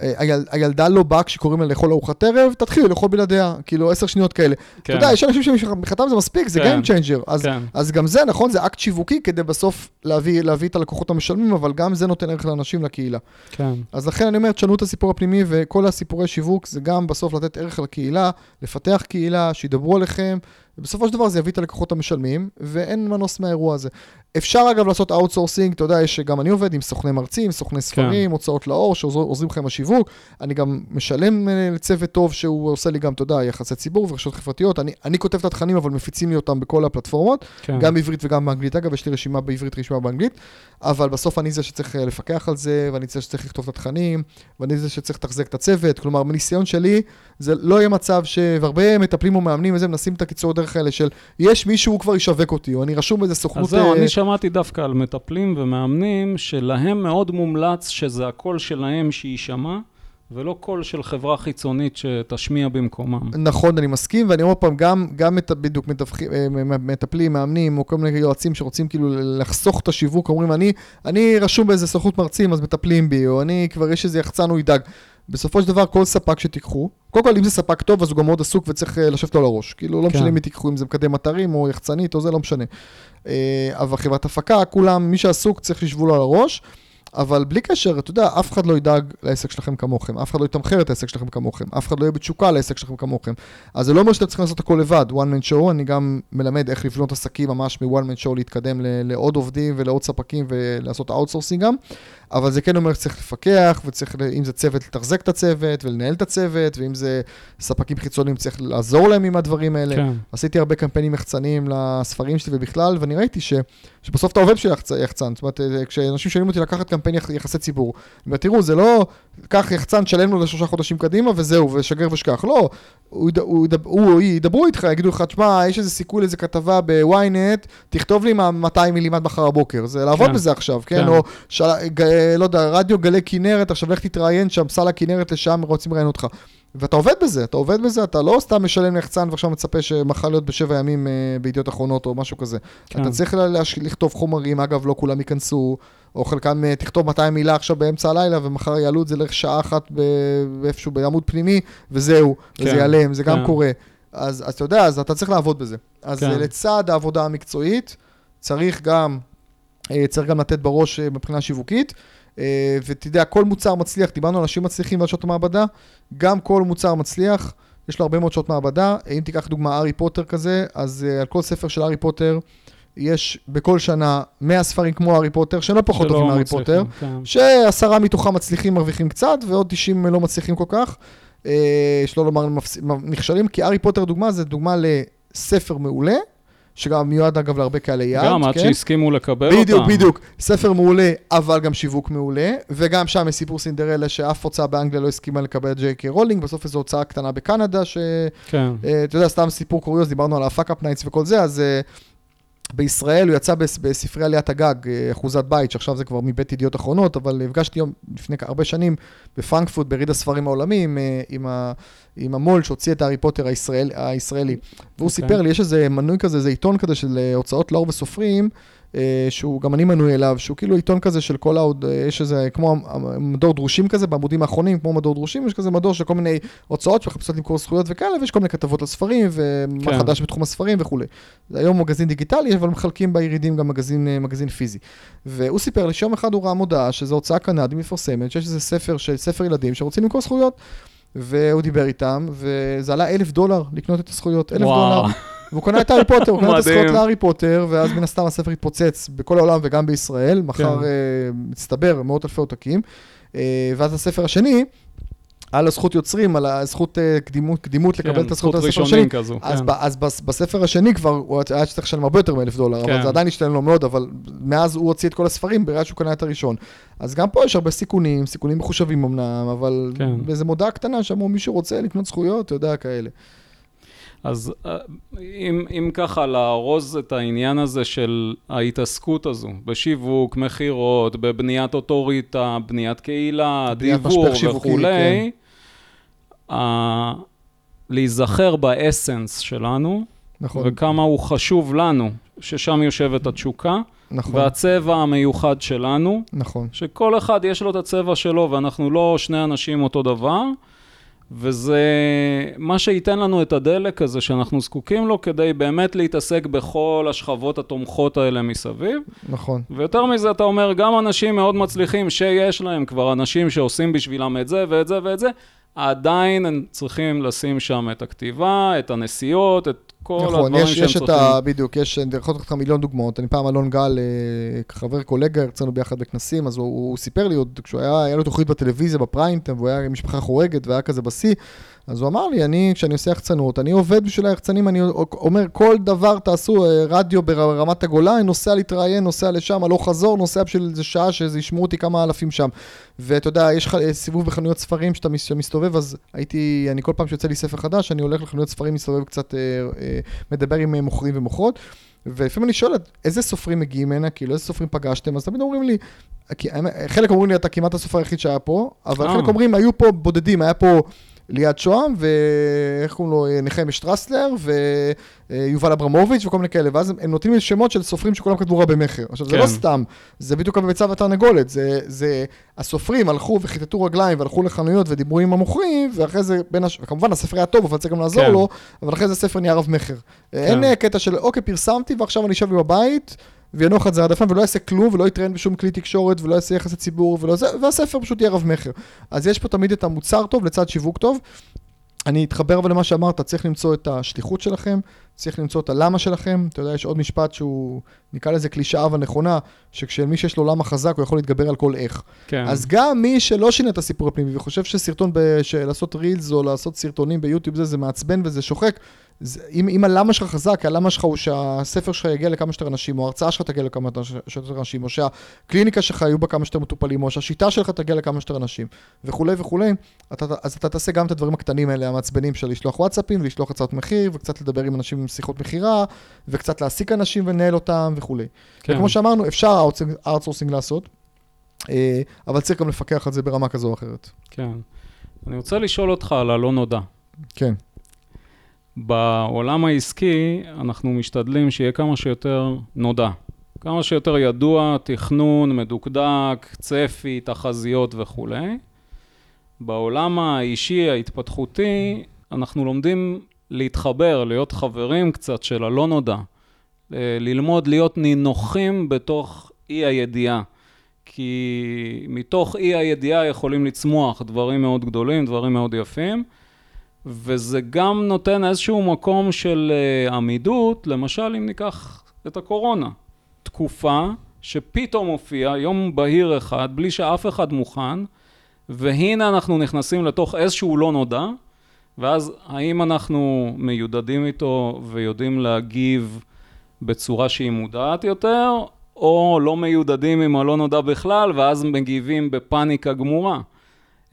היל, הילדה לא באה כשקוראים לה לאכול ארוחת ערב, תתחילו לאכול בלעדיה, כאילו עשר שניות כאלה. כן. אתה יודע, יש אנשים שמבחינתם זה מספיק, זה כן. Game Changer. אז, כן. אז גם זה, נכון, זה אקט שיווקי כדי בסוף להביא את הלקוחות המשלמים, אבל גם זה נותן ערך לאנשים, לקהילה. כן. אז לכן אני אומר, תשנו את הסיפור הפנימי, וכל הסיפורי שיווק זה גם בסוף לתת ערך לקהילה, לפתח קהילה, שידברו עליכם. ובסופו של דבר זה יביא את הלקוחות המשלמים, ואין מנוס מהאירוע הזה. אפשר אגב לעשות outsourcing, אתה יודע, יש, גם אני עובד עם סוכני מרצים, סוכני ספרים, כן. הוצאות לאור, שעוזרים לכם בשיווק. אני גם משלם אה, לצוות טוב שהוא עושה לי גם, אתה יודע, יחסי ציבור ורשתות חברתיות. אני, אני כותב את התכנים, אבל מפיצים לי אותם בכל הפלטפורמות, כן. גם בעברית וגם באנגלית. אגב, יש לי רשימה בעברית, רשימה באנגלית, אבל בסוף אני זה שצריך אה, לפקח על זה, ואני זה שצריך לכתוב את התכנים, ואני זה שצריך לתחזק את הצוות. כלומר, מניסיון שלי, זה לא יהיה מצב ש... והרבה מטפלים או מאמנים וזה, מנסים את הקיצור דרך האלה של, יש מישהו, הוא כבר ישווק אותי, או אני רשום באיזה סוכנות... אז זהו, אני שמעתי דווקא על מטפלים ומאמנים, שלהם מאוד מומלץ שזה הקול שלהם שיישמע. ולא קול של חברה חיצונית שתשמיע במקומם. נכון, אני מסכים, ואני אומר פעם, גם, גם את, בדיוק אה, מטפלים, מאמנים, או כל מיני יועצים שרוצים כאילו לחסוך את השיווק, אומרים, אני, אני רשום באיזה סוכנות מרצים, אז מטפלים בי, או אני כבר, יש איזה יחצן, הוא ידאג. בסופו של דבר, כל ספק שתיקחו, קודם כל, אם זה ספק טוב, אז הוא גם מאוד עסוק וצריך אה, לשבת לו על הראש. כאילו, לא כן. משנה אם תיקחו, אם זה מקדם אתרים או יחצנית או זה, לא משנה. אה, אבל חברת הפקה, כולם, מי שעסוק צריך לשבו לו על הראש. אבל בלי קשר, אתה יודע, אף אחד לא ידאג לעסק שלכם כמוכם, אף אחד לא יתמחר את העסק שלכם כמוכם, אף אחד לא יהיה בתשוקה לעסק שלכם כמוכם. אז זה לא אומר שאתם צריכים לעשות הכל לבד, one man show, אני גם מלמד איך לבנות עסקים ממש מ-one man show להתקדם לעוד עובדים ולעוד ספקים ולעשות outsourcing גם. אבל זה כן אומר שצריך לפקח, וצריך, אם זה צוות, לתחזק את הצוות ולנהל את הצוות, ואם זה ספקים חיצוניים, צריך לעזור להם עם הדברים האלה. כן. עשיתי הרבה קמפיינים יחצניים לספרים שלי ובכלל, ואני ראיתי ש, שבסוף אתה עובד בשביל יחצן. זאת אומרת, כשאנשים שואלים אותי לקחת קמפיין יח, יחסי ציבור, אני אומר, תראו, זה לא, קח יחצן, שלם לו לשלושה חודשים קדימה, וזהו, ושגר ושכח. לא, הוא, הוא, הוא, הוא ידברו איתך, יגידו לך, תשמע, יש איזה סיכוי לאיזה כתבה ב-ynet, תכתוב לי מה 200 מילימט מחר הבוקר. זה לעבוד כן. בזה עכשיו, כן? כן. או, של, לא יודע, רדיו גלי כנרת, עכשיו לך תתראיין שם, סל הכנרת לשם, רוצים לראיין אותך. ואתה עובד בזה, אתה עובד בזה, אתה לא סתם משלם ליחצן ועכשיו מצפה שמחר להיות בשבע ימים אה, בידיעות אחרונות או משהו כזה. כן. אתה צריך להש... לכתוב חומרים, אגב, לא כולם ייכנסו, או חלקם אה, תכתוב 200 מילה עכשיו באמצע הלילה, ומחר יעלו את זה לשעה אחת באיפשהו בעמוד פנימי, וזהו, כן. וזה ייעלם, זה כן. גם קורה. אז, אז אתה יודע, אז אתה צריך לעבוד בזה. אז כן. לצד העבודה המקצועית, צריך גם, אה, צריך גם לתת בראש אה, מבחינה שיווקית. אה, ואתה יודע, כל מוצר מצליח, דיברנו על אנשים מצליחים ועל שעות המעבדה, גם כל מוצר מצליח, יש לו הרבה מאוד שעות מעבדה. אם תיקח דוגמה הארי פוטר כזה, אז על כל ספר של הארי פוטר, יש בכל שנה 100 ספרים כמו הארי פוטר, לא פחות טובים מהארי פוטר, כן. שעשרה מתוכם מצליחים מרוויחים קצת, ועוד 90 לא מצליחים כל כך. אה, שלא לומר נכשלים, כי הארי פוטר דוגמה, זה דוגמה לספר מעולה, שגם מיועד אגב להרבה קהלי יעד. גם עד כן? שהסכימו לקבל בדיוק, אותם. בדיוק, בדיוק. ספר מעולה, אבל גם שיווק מעולה, וגם שם יש סיפור סינדרלה שאף הוצאה באנגליה לא הסכימה לקבל את ג'יי קיי רולינג, בסוף איזו הוצאה קטנה בקנדה, ש... כן. אה, אתה יודע, סתם סיפור קוריוז, דיברנו על ה-Fuckup Nights וכל זה, אז... אה, בישראל הוא יצא בס- בספרי עליית הגג, אה, אחוזת בית, שעכשיו זה כבר מבית ידיעות אחרונות, אבל נפגשתי יום לפני הרבה שנים בפרנקפורט, ביריד הספרים העולמי, עם, אה, עם, ה, עם המו"ל שהוציא את הארי פוטר הישראל, הישראלי. והוא אוקיי. סיפר לי, יש איזה מנוי כזה, איזה עיתון כזה של אה, הוצאות לאור וסופרים, שהוא, גם אני מנוי אליו, שהוא כאילו עיתון כזה של כל העוד, אה, יש איזה, כמו מדור דרושים כזה, בעמודים האחרונים, כמו מדור דרושים, יש כזה מדור של כל מיני הוצאות שמחפשות למכור זכויות וכאלה, ויש כל מיני כתבות על ספרים, ומה כן. חדש בתחום הספרים וכולי. זה היום מגזין דיגיטלי, אבל מחלקים בירידים גם מגזין, אה, מגזין פיזי. והוא סיפר לי שיום אחד הוא ראה מודעה שזו הוצאה קנדית מפרסמת, שיש איזה ספר של ספר ילדים שרוצים למכור זכויות. והוא דיבר איתם, וזה עלה אלף דולר לקנות את הזכויות, אלף וואו. דולר. והוא קנה את הארי פוטר, הוא קנה את. הזכויות להארי פוטר, ואז מן הסתם הספר התפוצץ בכל העולם וגם בישראל, מחר כן. אה, מצטבר מאות אלפי עותקים. אה, ואז הספר השני, על הזכות יוצרים, על הזכות אה, קדימות, קדימות לקבל את הזכות על הספר השני. כן, כזו, אז, כן. ב, אז בס, בספר השני כבר, הוא היה צריך לשלם הרבה יותר מאלף דולר, כן. אבל זה עדיין השתלם לו מאוד, אבל מאז הוא הוציא את כל הספרים ברגע שהוא קנה את הראשון. אז גם פה יש הרבה סיכונים, סיכונים מחושבים אמנם, אבל כן. באיזה מודעה קטנה שאמרו, מישהו רוצה לקנות זכויות, אתה יודע, כאלה. אז אה, אם, אם ככה לארוז את העניין הזה של ההתעסקות הזו, בשיווק, מכירות, בבניית אוטוריטה, בניית קהילה, בניית דיבור וכולי, ה- להיזכר באסנס שלנו, נכון, וכמה הוא חשוב לנו, ששם יושבת התשוקה, נכון, והצבע המיוחד שלנו, נכון. שכל אחד יש לו את הצבע שלו, ואנחנו לא שני אנשים אותו דבר, וזה מה שייתן לנו את הדלק הזה שאנחנו זקוקים לו, כדי באמת להתעסק בכל השכבות התומכות האלה מסביב. נכון. ויותר מזה, אתה אומר, גם אנשים מאוד מצליחים, שיש להם כבר אנשים שעושים בשבילם את זה ואת זה ואת זה, עדיין הם צריכים לשים שם את הכתיבה, את הנסיעות, את כל נכון, הדברים יש, שהם יש צריכים. את ה... בדיוק, יש, אני יכול לתת לך מיליון דוגמאות. אני פעם אלון גל, אה, חבר קולגה, הרצינו ביחד בכנסים, אז הוא, הוא סיפר לי עוד, כשהוא היה, היה לו תוכנית בטלוויזיה, בפריים טיים, והוא היה עם משפחה חורגת והיה כזה בשיא, אז הוא אמר לי, אני, כשאני עושה יחצנות, אני עובד בשביל היחצנים, אני אומר, כל דבר תעשו, אה, רדיו ברמת הגולן, נוסע להתראיין, נוסע לשם, הלוך חזור, נוסע בשביל איזה שעה, שזה ישמעו אותי כמה אלפים שם. ואתה יודע, יש לך אה, סיבוב בחנויות ספרים שאתה מס- שמסתובב, אז הייתי, אני כל פעם שיוצא לי ספר חדש, אני הולך לחנויות ספרים, מסתובב קצת, אה, מדבר עם מוכרים ומוכרות, ולפעמים אני שואל, איזה סופרים מגיעים הנה, כאילו, איזה סופרים פגשתם? אז תמיד אומרים לי, חלק אומרים לי, אתה כמעט הסופר היחיד שהיה פה, אבל. חלק אומרים, היו פה בודדים, היה פה ליעד שוהם, ואיך קוראים לו, אה, נחמיה שטרסלר, ויובל אברמוביץ' וכל מיני כאלה, ואז הם, הם נותנים לי שמות של סופרים שכולם כתבו רע במכר. עכשיו, זה כן. לא סתם, זה בדיוק הביצה והתרנגולת, זה, זה הסופרים הלכו וכיתתו רגליים והלכו לחנויות ודיברו עם המוכרים, ואחרי זה, בין הש... וכמובן הספר היה טוב, אבל צריך גם לעזור כן. לו, אבל אחרי זה הספר נהיה רב מכר. כן. אין אה, קטע של, אוקיי, פרסמתי ועכשיו אני אשב בבית. וינוח את זה עד הפעם, ולא יעשה כלום, ולא יתראיין בשום כלי תקשורת, ולא יעשה יחסי ציבור, ולא זה, והספר פשוט יהיה רב מכר. אז יש פה תמיד את המוצר טוב לצד שיווק טוב. אני אתחבר אבל למה שאמרת, צריך למצוא את השליחות שלכם, צריך למצוא את הלמה שלכם. אתה יודע, יש עוד משפט שהוא, נקרא לזה קלישאה אבל נכונה, שכשמי שיש לו למה חזק, הוא יכול להתגבר על כל איך. כן. אז גם מי שלא שינה את הסיפור הפנימי וחושב שסרטון, ב... לעשות רילס או לעשות סרטונים ביוטיוב זה, זה מעצבן וזה שוחק, זה, אם, אם הלמה שלך חזק, הלמה שלך הוא שהספר שלך יגיע לכמה שיותר אנשים, או ההרצאה שלך תגיע לכמה שיותר אנשים, או שהקליניקה שלך יהיו בה כמה שיותר מטופלים, או שהשיטה שלך תגיע לכמה שיותר אנשים, וכולי וכולי, אתה, אז אתה תעשה גם את הדברים הקטנים האלה, המעצבנים של לשלוח וואטסאפים, ולשלוח הצעות מחיר, וקצת לדבר עם אנשים עם שיחות מכירה, וקצת להעסיק אנשים ולנהל אותם וכולי. כן. וכמו שאמרנו, אפשר outsourcing לעשות, אה, אבל צריך גם לפקח על זה ברמה כזו או אחרת. כן. אני רוצה לשאול אותך על הלא נודע. כן. בעולם העסקי אנחנו משתדלים שיהיה כמה שיותר נודע. כמה שיותר ידוע, תכנון, מדוקדק, צפי, תחזיות וכולי. בעולם האישי, ההתפתחותי, אנחנו לומדים להתחבר, להיות חברים קצת של הלא נודע. אה, ללמוד להיות נינוחים בתוך אי הידיעה. כי מתוך אי הידיעה יכולים לצמוח דברים מאוד גדולים, דברים מאוד יפים. וזה גם נותן איזשהו מקום של uh, עמידות, למשל אם ניקח את הקורונה, תקופה שפתאום הופיע יום בהיר אחד, בלי שאף אחד מוכן, והנה אנחנו נכנסים לתוך איזשהו לא נודע, ואז האם אנחנו מיודדים איתו ויודעים להגיב בצורה שהיא מודעת יותר, או לא מיודדים עם הלא נודע בכלל, ואז מגיבים בפאניקה גמורה.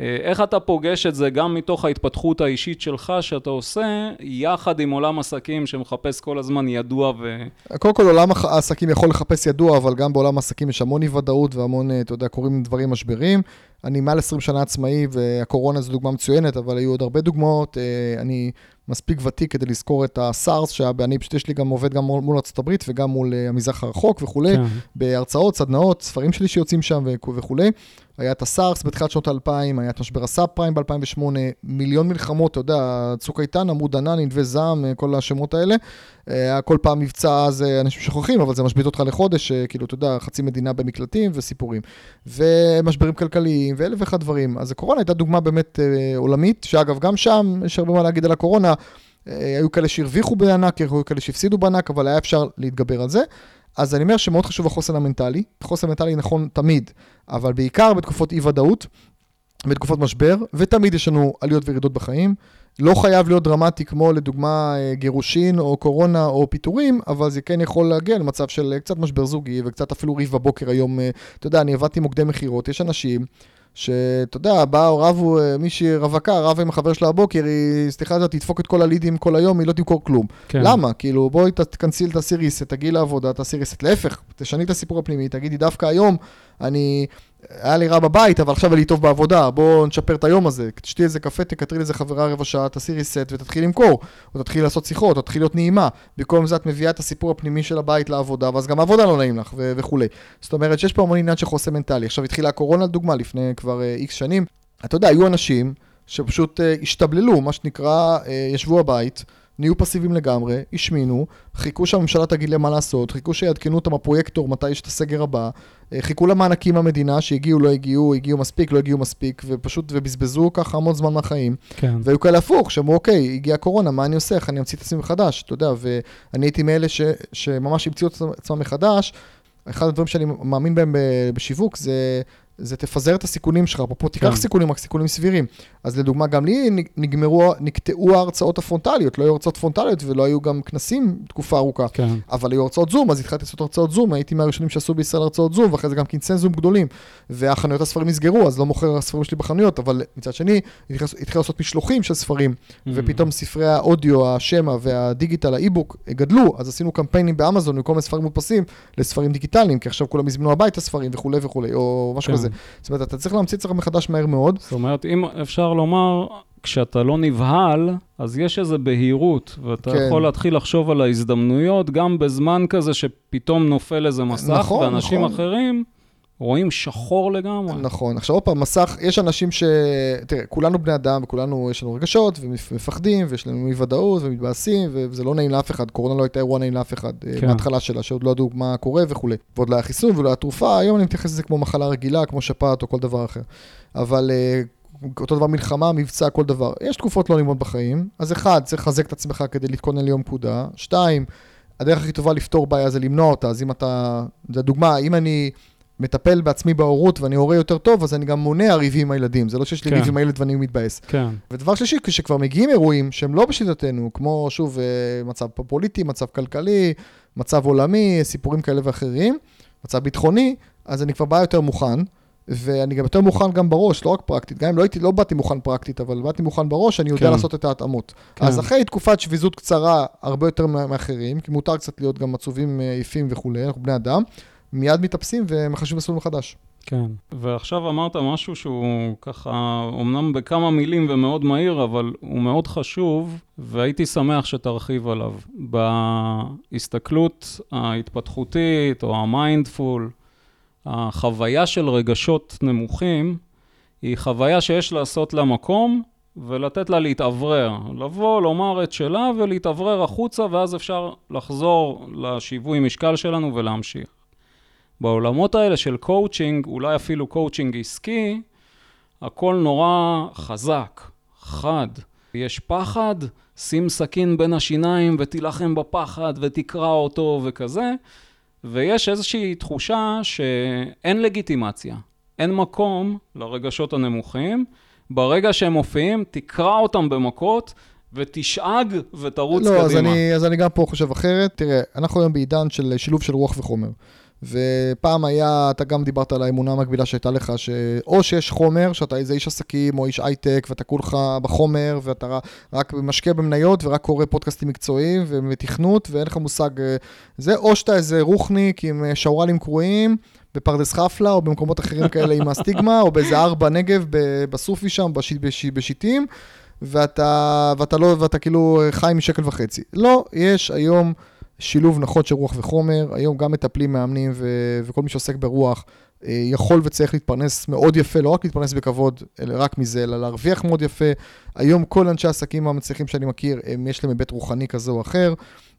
אה, איך אתה פוגש את זה גם מתוך ההתפתחות האישית שלך שאתה עושה, יחד עם עולם עסקים שמחפש כל הזמן ידוע ו... קודם כל, עולם העסקים יכול לחפש ידוע, אבל גם בעולם העסקים יש המון אי-ודאות והמון, אתה יודע, קורים דברים משברים. אני מעל 20 שנה עצמאי, והקורונה זו דוגמה מצוינת, אבל היו עוד הרבה דוגמאות. אני מספיק ותיק כדי לזכור את הסארס, שאני פשוט יש לי גם עובד גם מול ארה"ב וגם מול המזרח הרחוק וכולי, כן. בהרצאות, סדנאות, ספרים שלי שיוצאים שם וכולי. היה את הסארס בתחילת שנות האלפיים, היה את משבר הסאב פריים ב-2008, מיליון מלחמות, אתה יודע, צוק איתן, עמוד ענן, ענבי זעם, כל השמות האלה. היה כל פעם מבצע, אז אנשים שוכחים, אבל זה משבית אותך לחודש, כאילו, אתה יודע, חצי מדינה במקלטים וסיפורים. ומשברים כלכליים ואלף ואחד דברים. אז הקורונה הייתה דוגמה באמת עולמית, שאגב, גם שם יש הרבה מה להגיד על הקורונה. היו כאלה שהרוויחו בענק, היו כאלה שהפסידו בענק, אבל היה אפשר להתגבר על זה. אז אני אומר שמאוד חשוב החוסן המנטלי. החוסן המנטלי נכון תמיד, אבל בעיקר בתקופות אי-ודאות, בתקופות משבר, ותמיד יש לנו עליות וירידות בחיים. לא חייב להיות דרמטי כמו לדוגמה גירושין או קורונה או פיטורים, אבל זה כן יכול להגיע למצב של קצת משבר זוגי וקצת אפילו ריב בבוקר היום. אתה יודע, אני עבדתי מוקדי מכירות, יש אנשים שאתה יודע, באו, רבו, אה, מישהי רווקה, רבה עם החבר שלה הבוקר, היא, סליחה, תדפוק את כל הלידים כל היום, היא לא תמכור כלום. כן. למה? כאילו, בואי תכנסי, תעשי ריסט, תגיעי לעבודה, תעשי ריסט. להפך, תשני את הסיפור הפנימי, תגידי, דווקא היום אני היה לי רע בבית, אבל עכשיו אני טוב בעבודה, בואו נשפר את היום הזה. תשתי איזה קפה, תקטרי איזה חברה רבע שעה, תעשי ריסט ותתחיל למכור. או תתחיל לעשות שיחות, או תתחיל להיות נעימה. במקום זה את מביאה את הסיפור הפנימי של הבית לעבודה, ואז גם העבודה לא נעים לך, ו- וכולי. זאת אומרת שיש פה המון עניין של חוסן מנטלי. עכשיו התחילה הקורונה לדוגמה, לפני כבר איקס uh, שנים. אתה יודע, היו אנשים שפשוט uh, השתבללו, מה שנקרא, uh, ישבו הבית. נהיו פסיביים לגמרי, השמינו, חיכו שהממשלה תגיד להם מה לעשות, חיכו שיעדכנו אותם הפרויקטור מתי יש את הסגר הבא, אה, חיכו למענקים מהמדינה שהגיעו, לא הגיעו, הגיעו מספיק, לא הגיעו מספיק, ופשוט, ובזבזו ככה המון זמן מהחיים. כן. והיו כאלה הפוך, שאמרו, אוקיי, הגיעה קורונה, מה אני עושה, איך אני אמציא את עצמי מחדש, אתה יודע, ואני הייתי מאלה ש, שממש המציאו את עצמם מחדש. אחד הדברים שאני מאמין בהם בשיווק זה זה תפזר את הסיכונים שלך, אפרופו תיקח כן. סיכונים, רק סיכונים סבירים. אז לדוגמה, גם לי נגמרו, נקטעו ההרצאות הפרונטליות, לא היו הרצאות פרונטליות ולא היו גם כנסים תקופה ארוכה. כן. אבל היו הרצאות זום, אז התחלתי לעשות הרצאות זום, הייתי מהראשונים שעשו בישראל הרצאות זום, ואחרי זה גם כנסי זום גדולים. והחנויות הספרים נסגרו, אז לא מוכר הספרים שלי בחנויות, אבל מצד שני, התחיל לעשות משלוחים של ספרים, mm-hmm. ופתאום ספרי האודיו, השמע והדיגיטל, האי-בוק, גדלו, אז עשינו קמפיינים באמזון, במקום לספרים מודפסים, לספרים דיגיטליים, כי עכשיו כולם הזמינו הביתה ספרים וכולי וכולי, או משהו כן. כזה. זאת אומרת, אתה צריך להמציא צריך מחדש מהר מאוד. זאת אומרת, אם אפשר לומר, כשאתה לא נבהל, אז יש איזו בהירות, ואתה כן. יכול להתחיל לחשוב על ההזדמנויות גם בזמן כזה שפתאום נופל איזה מסך, נכון, ואנשים נכון. אחרים... רואים שחור לגמרי. נכון. עכשיו עוד פעם, מסך, יש אנשים ש... תראה, כולנו בני אדם וכולנו, יש לנו רגשות ומפחדים ויש לנו אי ודאות ומתבאסים וזה לא נעים לאף אחד. קורונה לא הייתה אירוע נעים לאף אחד אה, כן. מההתחלה שלה, שעוד לא ידעו מה קורה וכולי. ועוד לא היה חיסון ולא היה תרופה, היום אני מתייחס לזה כמו מחלה רגילה, כמו שפעת או כל דבר אחר. אבל אה, אותו דבר מלחמה, מבצע, כל דבר. יש תקופות לא נעימות בחיים, אז אחד, צריך לחזק את עצמך כדי להתכונן ליום פקודה. שתיים, הדרך הכי טובה לפתור בעיה זה למנוע אותה, אז אם אתה, לדוגמה, אם אני... מטפל בעצמי בהורות ואני הורה יותר טוב, אז אני גם מונע ריבים עם הילדים. זה לא שיש לי כן. ריב עם הילד ואני מתבאס. כן. ודבר שלישי, כשכבר מגיעים אירועים שהם לא בשליטתנו, כמו, שוב, אה, מצב פוליטי, מצב כלכלי, מצב עולמי, סיפורים כאלה ואחרים, מצב ביטחוני, אז אני כבר בא יותר מוכן. ואני גם יותר מוכן גם בראש, לא רק פרקטית. גם אם לא הייתי, לא באתי מוכן פרקטית, אבל באתי מוכן בראש, אני יודע כן. לעשות את ההתאמות. כן. אז אחרי תקופת שביזות קצרה, הרבה יותר מאחרים, כי מותר קצת להיות גם עצובים, אה, יפים וכולי, אנחנו בני אדם, מיד מתאפסים ומחשבים מסלול מחדש. כן, ועכשיו אמרת משהו שהוא ככה, אמנם בכמה מילים ומאוד מהיר, אבל הוא מאוד חשוב, והייתי שמח שתרחיב עליו. בהסתכלות ההתפתחותית או ה mindful, החוויה של רגשות נמוכים, היא חוויה שיש לעשות לה מקום ולתת לה להתאוורר. לבוא, לומר את שלה ולהתאוורר החוצה, ואז אפשר לחזור לשיווי משקל שלנו ולהמשיך. בעולמות האלה של קואוצ'ינג, אולי אפילו קואוצ'ינג עסקי, הכל נורא חזק, חד. יש פחד, שים סכין בין השיניים ותילחם בפחד ותקרע אותו וכזה, ויש איזושהי תחושה שאין לגיטימציה, אין מקום לרגשות הנמוכים. ברגע שהם מופיעים, תקרע אותם במכות ותשאג ותרוץ לא, קדימה. לא, אז אז אני גם פה חושב אחרת. תראה, אנחנו היום בעידן של שילוב של רוח וחומר. ופעם היה, אתה גם דיברת על האמונה המקבילה שהייתה לך, שאו שיש חומר, שאתה איזה איש עסקים או איש הייטק, ואתה כולך בחומר, ואתה רק משקיע במניות ורק קורא פודקאסטים מקצועיים ותכנות, ואין לך מושג אה, זה, או שאתה איזה רוחניק עם אה, שוואלים קרועים. בפרדס חפלה, או במקומות אחרים כאלה עם הסטיגמה, או באיזה הר בנגב, בסופי שם, בשיט, בשיט, בשיטים, ואתה, ואתה לא, ואתה כאילו חי משקל וחצי. לא, יש היום שילוב נכון של רוח וחומר, היום גם מטפלים, מאמנים ו, וכל מי שעוסק ברוח. אה, יכול וצריך להתפרנס מאוד יפה, לא רק להתפרנס בכבוד, אלא רק מזה, אלא להרוויח מאוד יפה. היום כל אנשי העסקים המצליחים שאני מכיר, הם, יש להם היבט רוחני כזה או אחר.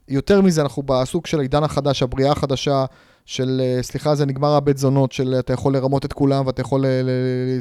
יותר מזה, אנחנו בסוג של העידן החדש, הבריאה החדשה, של, אה, סליחה, זה נגמר הבית זונות, של אתה יכול לרמות את כולם ואתה יכול, אה,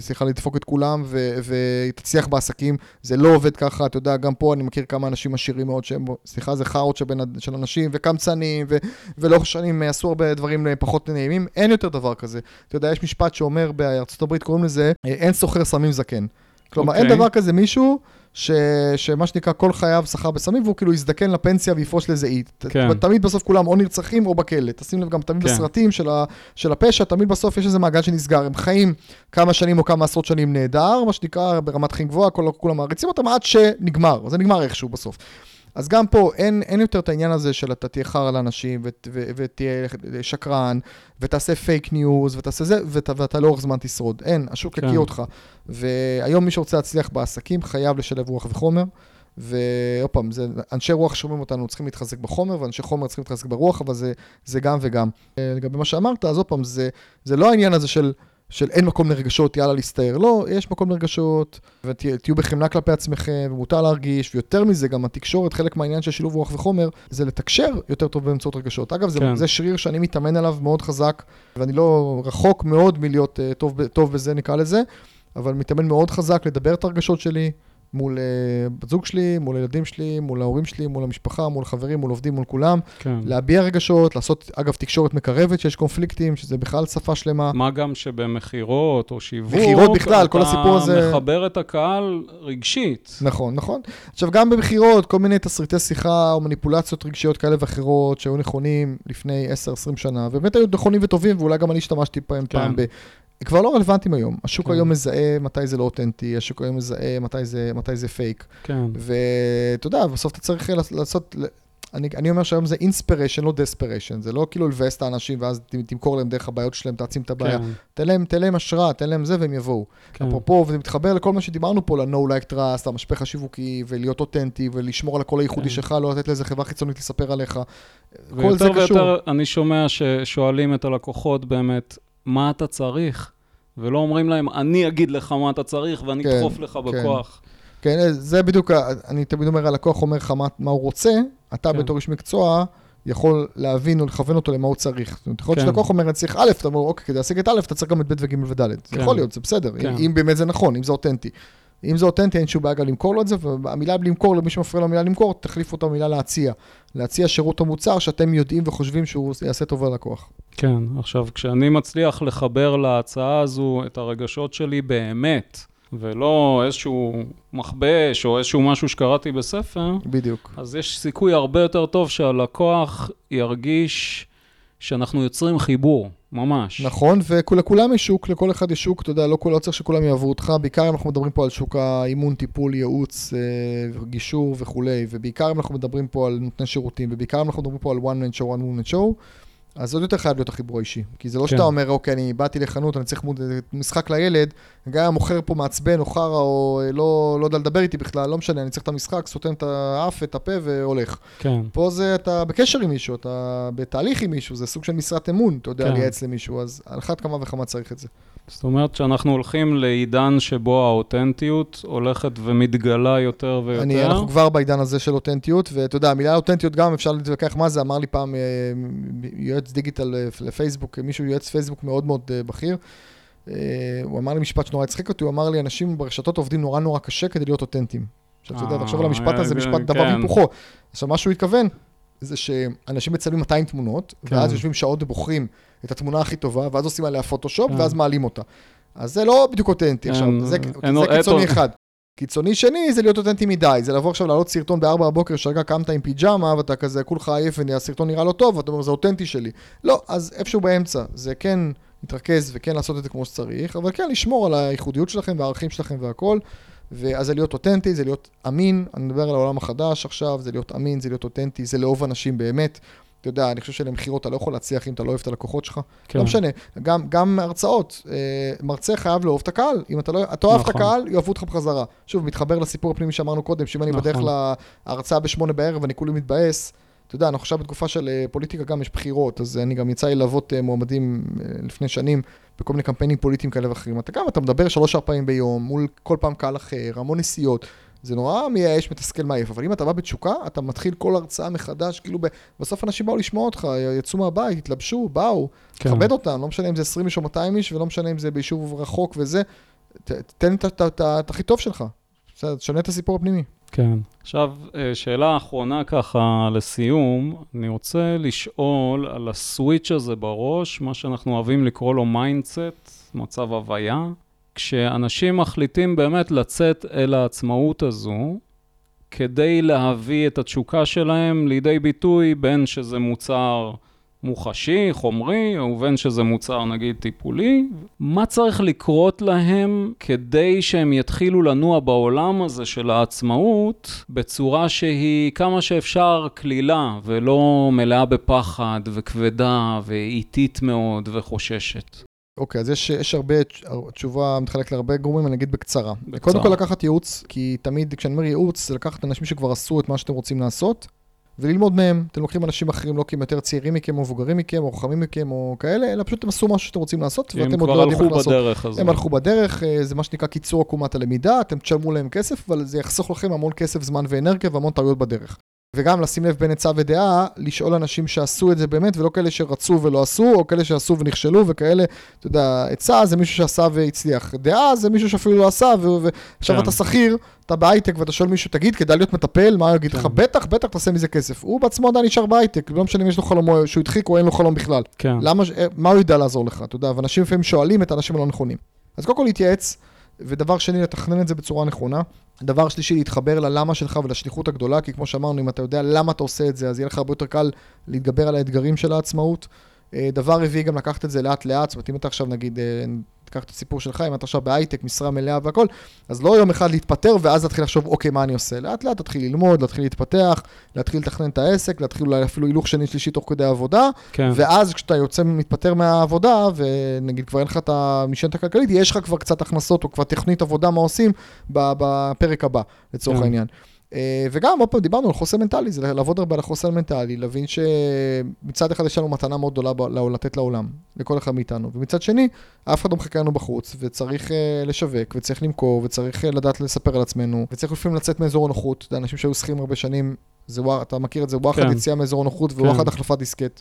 סליחה, לדפוק את כולם ותצליח בעסקים. זה לא עובד ככה, אתה יודע, גם פה אני מכיר כמה אנשים עשירים מאוד שהם, סליחה, זה חארות של אנשים וקמצנים, ו, ולאורך שנים עשו הרבה דברים פחות נעימים. אין יותר דבר כזה. אתה יודע, יש משפט שאומר בארצות הברית, קוראים לזה, אין סוחר סמים זקן. כלומר, okay. אין אוקיי. דבר כזה מישהו ש, שמה שנקרא כל חייו סחר בסמים, והוא כאילו יזדקן לפנסיה ויפרוש לאיזה אי. כן. תמיד בסוף כולם או נרצחים או בכלא. תשים לב גם תמיד כן. בסרטים של, ה, של הפשע, תמיד בסוף יש איזה מעגל שנסגר. הם חיים כמה שנים או כמה עשרות שנים נהדר, מה שנקרא ברמת חיים גבוהה, כולם מעריצים אותם עד שנגמר, זה נגמר איכשהו בסוף. אז גם פה אין, אין יותר את העניין הזה של אתה תהיה חרא לאנשים ותהיה שקרן ותעשה פייק ניוז ותעשה זה ואת, ואתה לאורך זמן תשרוד. אין, השוק כן. יקיא אותך. והיום מי שרוצה להצליח בעסקים חייב לשלב רוח וחומר. ועוד פעם, זה, אנשי רוח שומעים אותנו צריכים להתחזק בחומר, ואנשי חומר צריכים להתחזק ברוח, אבל זה, זה גם וגם. לגבי מה שאמרת, אז עוד פעם, זה, זה לא העניין הזה של של אין מקום לרגשות, יאללה להסתער. לא, יש מקום לרגשות, ותהיו בחמלה כלפי עצמכם, ומותר להרגיש, ויותר מזה, גם התקשורת, חלק מהעניין של שילוב רוח וחומר, זה לתקשר יותר טוב באמצעות רגשות. אגב, זה, כן. זה שריר שאני מתאמן עליו מאוד חזק, ואני לא רחוק מאוד מלהיות uh, טוב, טוב בזה, נקרא לזה, אבל מתאמן מאוד חזק לדבר את הרגשות שלי, מול uh, בת זוג שלי, מול הילדים שלי, מול ההורים שלי, מול המשפחה, מול חברים, מול עובדים, מול כולם. כן. להביע רגשות, לעשות, אגב, תקשורת מקרבת שיש קונפליקטים, שזה בכלל שפה שלמה. מה גם שבמכירות או שיווק, מכירות בכלל, כל הסיפור הזה... אתה מחבר את הקהל רגשית. נכון, נכון. עכשיו, גם במכירות, כל מיני תסריטי שיחה או מניפולציות רגשיות כאלה ואחרות, שהיו נכונים לפני 10-20 שנה, ובאמת היו נכונים וטובים, ואולי גם אני השתמשתי פעם, כן. פעם כבר לא רלוונטיים היום. השוק כן. היום מזהה מתי זה לא אותנטי, השוק היום מזהה מתי זה, מתי זה פייק. כן. ואתה יודע, בסוף אתה צריך לעשות, אני, אני אומר שהיום זה inspiration, לא desperation. זה לא כאילו לבאס את האנשים ואז תמכור להם דרך הבעיות שלהם, תעצים את הבעיה. כן. תן להם, תן להם השראה, תן להם זה והם יבואו. כן. אפרופו, וזה מתחבר לכל מה שדיברנו פה, ל-Know Like Trust, המשפך השיווקי, ולהיות אותנטי, ולשמור על הקול הייחודי כן. שלך, לא לתת לאיזה חברה חיצונית לספר עליך. כל זה קשור. ויותר אני שומע ששואלים את הלקוחות באמת, מה אתה צריך, ולא אומרים להם, אני אגיד לך מה אתה צריך ואני כן, אדחוף לך כן. בכוח. כן, זה בדיוק, אני תמיד אומר, הלקוח אומר לך מה, מה הוא רוצה, אתה כן. בתור איש מקצוע יכול להבין או לכוון אותו למה הוא צריך. זאת אומרת, יכול להיות כן. שלקוח אומר, אני צריך א', אתה אומר, אוקיי, כדי להשיג את א', אתה צריך גם את ב' וג' וד'. כן. זה יכול להיות, זה בסדר, כן. אם, אם באמת זה נכון, אם זה אותנטי. אם זה אותנטי, אין שום בעיה למכור לו את זה, והמילה למכור, למי שמפריע לו מילה למכור, תחליף אותה במילה להציע. להציע שירות או מוצר שאתם יודעים וחושבים שהוא יעשה טוב ללקוח. כן, עכשיו, כשאני מצליח לחבר להצעה הזו את הרגשות שלי באמת, ולא איזשהו מכבש או איזשהו משהו שקראתי בספר, בדיוק. אז יש סיכוי הרבה יותר טוב שהלקוח ירגיש שאנחנו יוצרים חיבור. ממש. נכון, ולכולם יש שוק, לכל אחד יש שוק, אתה יודע, לא, לא צריך שכולם יעברו אותך, בעיקר אם אנחנו מדברים פה על שוק האימון, טיפול, ייעוץ, אה, גישור וכולי, ובעיקר אם אנחנו מדברים פה על נותני שירותים, ובעיקר אם אנחנו מדברים פה על one man show, one woman show, אז עוד יותר חייב להיות החיבור האישי. כי זה לא כן. שאתה אומר, אוקיי, אני באתי לחנות, אני צריך מוד... משחק לילד, גם אם המוכר פה מעצבן או חרא, או אה, לא, לא יודע לדבר איתי בכלל, לא משנה, אני צריך את המשחק, סותם את האף, את הפה והולך. כן. פה זה, אתה בקשר עם מישהו, אתה בתהליך עם מישהו, זה סוג של משרת אמון, אתה יודע, כן. לייעץ למישהו, אז על אחת כמה וכמה צריך את זה. זאת אומרת שאנחנו הולכים לעידן שבו האותנטיות הולכת ומתגלה יותר ויותר. אני, אנחנו כבר בעידן הזה של אותנטיות, ואתה יודע, המילה אותנטיות גם אפשר להתווכח מה זה, אמר לי פעם אה, יועץ דיגיטל אה, לפייסבוק, מישהו יועץ פייסבוק מאוד מאוד אה, בכיר. הוא אמר לי משפט שנורא הצחיק אותי, הוא אמר לי, אנשים ברשתות עובדים נורא נורא קשה כדי להיות אותנטיים. עכשיו, אתה יודע, תחשוב על המשפט הזה, משפט דבר כן. והיפוכו. עכשיו, מה שהוא התכוון, זה שאנשים מצלמים 200 תמונות, כן. ואז יושבים שעות ובוחרים את התמונה הכי טובה, ואז עושים עליה פוטושופ, כן. ואז מעלים אותה. אז זה לא בדיוק אותנטי עכשיו, זה קיצוני אחד. קיצוני שני זה להיות אותנטי מדי, זה לבוא עכשיו לעלות סרטון ב-4 בבוקר שרגע קמת עם פיג'מה ואתה כזה כולך עייף והסרטון נראה לא טוב ואתה אומר זה אותנטי שלי. לא, אז איפשהו באמצע, זה כן להתרכז וכן לעשות את זה כמו שצריך, אבל כן לשמור על הייחודיות שלכם והערכים שלכם והכל. ואז זה להיות אותנטי, זה להיות אמין, אני מדבר על העולם החדש עכשיו, זה להיות אמין, זה להיות אותנטי, זה לאהוב אנשים באמת. אתה יודע, אני חושב שלמכירות אתה לא יכול להצליח אם אתה לא אוהב את הלקוחות שלך. כן. לא משנה, גם, גם הרצאות, אה, מרצה חייב לאהוב את הקהל. אם אתה לא אתה אוהב נכון. את הקהל, יאהבו אותך בחזרה. שוב, מתחבר לסיפור הפנימי שאמרנו קודם, שאם אני נכון. בדרך להרצאה בשמונה בערב ואני כולי מתבאס, אתה יודע, אנחנו עכשיו בתקופה של אה, פוליטיקה גם יש בחירות, אז אני גם יצא לי ללוות אה, מועמדים לפני שנים בכל מיני קמפיינים פוליטיים כאלה ואחרים. אתה גם, אתה מדבר שלוש-ארבע פעמים ביום, מול כל פעם קהל אחר, המון נסיעות. זה נורא מייאש, מתסכל, מעייף, אבל אם אתה בא בתשוקה, אתה מתחיל כל הרצאה מחדש, כאילו ב... בסוף אנשים באו לשמוע אותך, יצאו מהבית, התלבשו, באו, כן. תכבד אותם, לא משנה אם זה 20 איש או 200 איש, ולא משנה אם זה ביישוב רחוק וזה, ת, תן את הכי טוב שלך, בסדר, תשנה את הסיפור הפנימי. כן. עכשיו, אה, שאלה אחרונה ככה לסיום, אני רוצה לשאול על ה switch הזה בראש, מה שאנחנו אוהבים לקרוא לו mindset, מצב הוויה. כשאנשים מחליטים באמת לצאת אל העצמאות הזו, כדי להביא את התשוקה שלהם לידי ביטוי, בין שזה מוצר מוחשי, חומרי, ובין שזה מוצר נגיד טיפולי, מה צריך לקרות להם כדי שהם יתחילו לנוע בעולם הזה של העצמאות בצורה שהיא כמה שאפשר קלילה ולא מלאה בפחד וכבדה ואיטית מאוד וחוששת? אוקיי, אז יש, יש הרבה, התשובה מתחלקת להרבה גורמים, אני אגיד בקצרה. בקצרה. קודם כל לקחת ייעוץ, כי תמיד כשאני אומר ייעוץ, זה לקחת אנשים שכבר עשו את מה שאתם רוצים לעשות, וללמוד מהם. אתם לוקחים אנשים אחרים, לא כי הם יותר צעירים מכם, או מבוגרים מכם, או חכמים מכם, או כאלה, אלא פשוט הם עשו משהו שאתם רוצים לעשות, ואתם עוד לא יודעים איך לעשות. הזאת. הם הלכו בדרך, אה, זה מה שנקרא קיצור עקומת הלמידה, אתם תשלמו להם כסף, אבל זה יחסוך לכם המון כסף, זמן ואנרגיה והמון טעויות בדרך. וגם לשים לב בין עצה ודעה, לשאול אנשים שעשו את זה באמת, ולא כאלה שרצו ולא עשו, או כאלה שעשו ונכשלו, וכאלה, אתה יודע, עצה זה מישהו שעשה והצליח. דעה זה מישהו שאפילו לא עשה, ועכשיו כן. אתה שכיר, אתה בהייטק ואתה שואל מישהו, תגיד, כדאי להיות מטפל? מה הוא יגיד לך? כן. בטח, בטח, תעשה מזה כסף. הוא בעצמו עדיין נשאר בהייטק, לא משנה אם יש לו חלום, שהוא הדחיק או אין לו חלום בכלל. כן. למה, אה, מה הוא ידע לעזור לך, אתה יודע, ואנשים לפעמים שואלים את האנשים הלא נכונים. אז קודם כל להתייעץ, ודבר שני, לתכנן את זה בצורה נכונה. דבר שלישי, להתחבר ללמה שלך ולשליחות הגדולה, כי כמו שאמרנו, אם אתה יודע למה אתה עושה את זה, אז יהיה לך הרבה יותר קל להתגבר על האתגרים של העצמאות. אה, דבר רביעי, גם לקחת את זה לאט-לאט, זאת אומרת, אם אתה עכשיו נגיד אה, תיקח את הסיפור שלך, אם אתה עכשיו בהייטק, משרה מלאה והכל, אז לא יום אחד להתפטר ואז להתחיל לחשוב, אוקיי, מה אני עושה? לאט לאט תתחיל ללמוד, להתחיל להתפתח, להתחיל לתכנן את העסק, להתחיל אולי אפילו הילוך שני, שלישי תוך כדי עבודה, כן. ואז כשאתה יוצא, מתפטר מהעבודה, ונגיד כבר אין לך את המשענת הכלכלית, יש לך כבר קצת הכנסות או כבר תכנית עבודה, מה עושים בפרק הבא, לצורך כן. העניין. אה, וגם, עוד פעם, דיברנו על חוסר מנטלי, זה לעבוד הרבה על החוסר מנטלי, להבין שמצד אחד יש לנו מתנה מאוד גדולה לתת לעולם, לכל אחד מאיתנו, ומצד שני, אף אחד לא מחכה לנו בחוץ, וצריך uh, לשווק, וצריך למכור, וצריך uh, לדעת לספר על עצמנו, וצריך לפעמים לצאת מאזור הנוחות, זה אנשים שהיו שכירים הרבה שנים, זה, אתה מכיר את זה, וואחד כן. יציאה מאזור הנוחות, כן. וואחד החלפת דיסקט.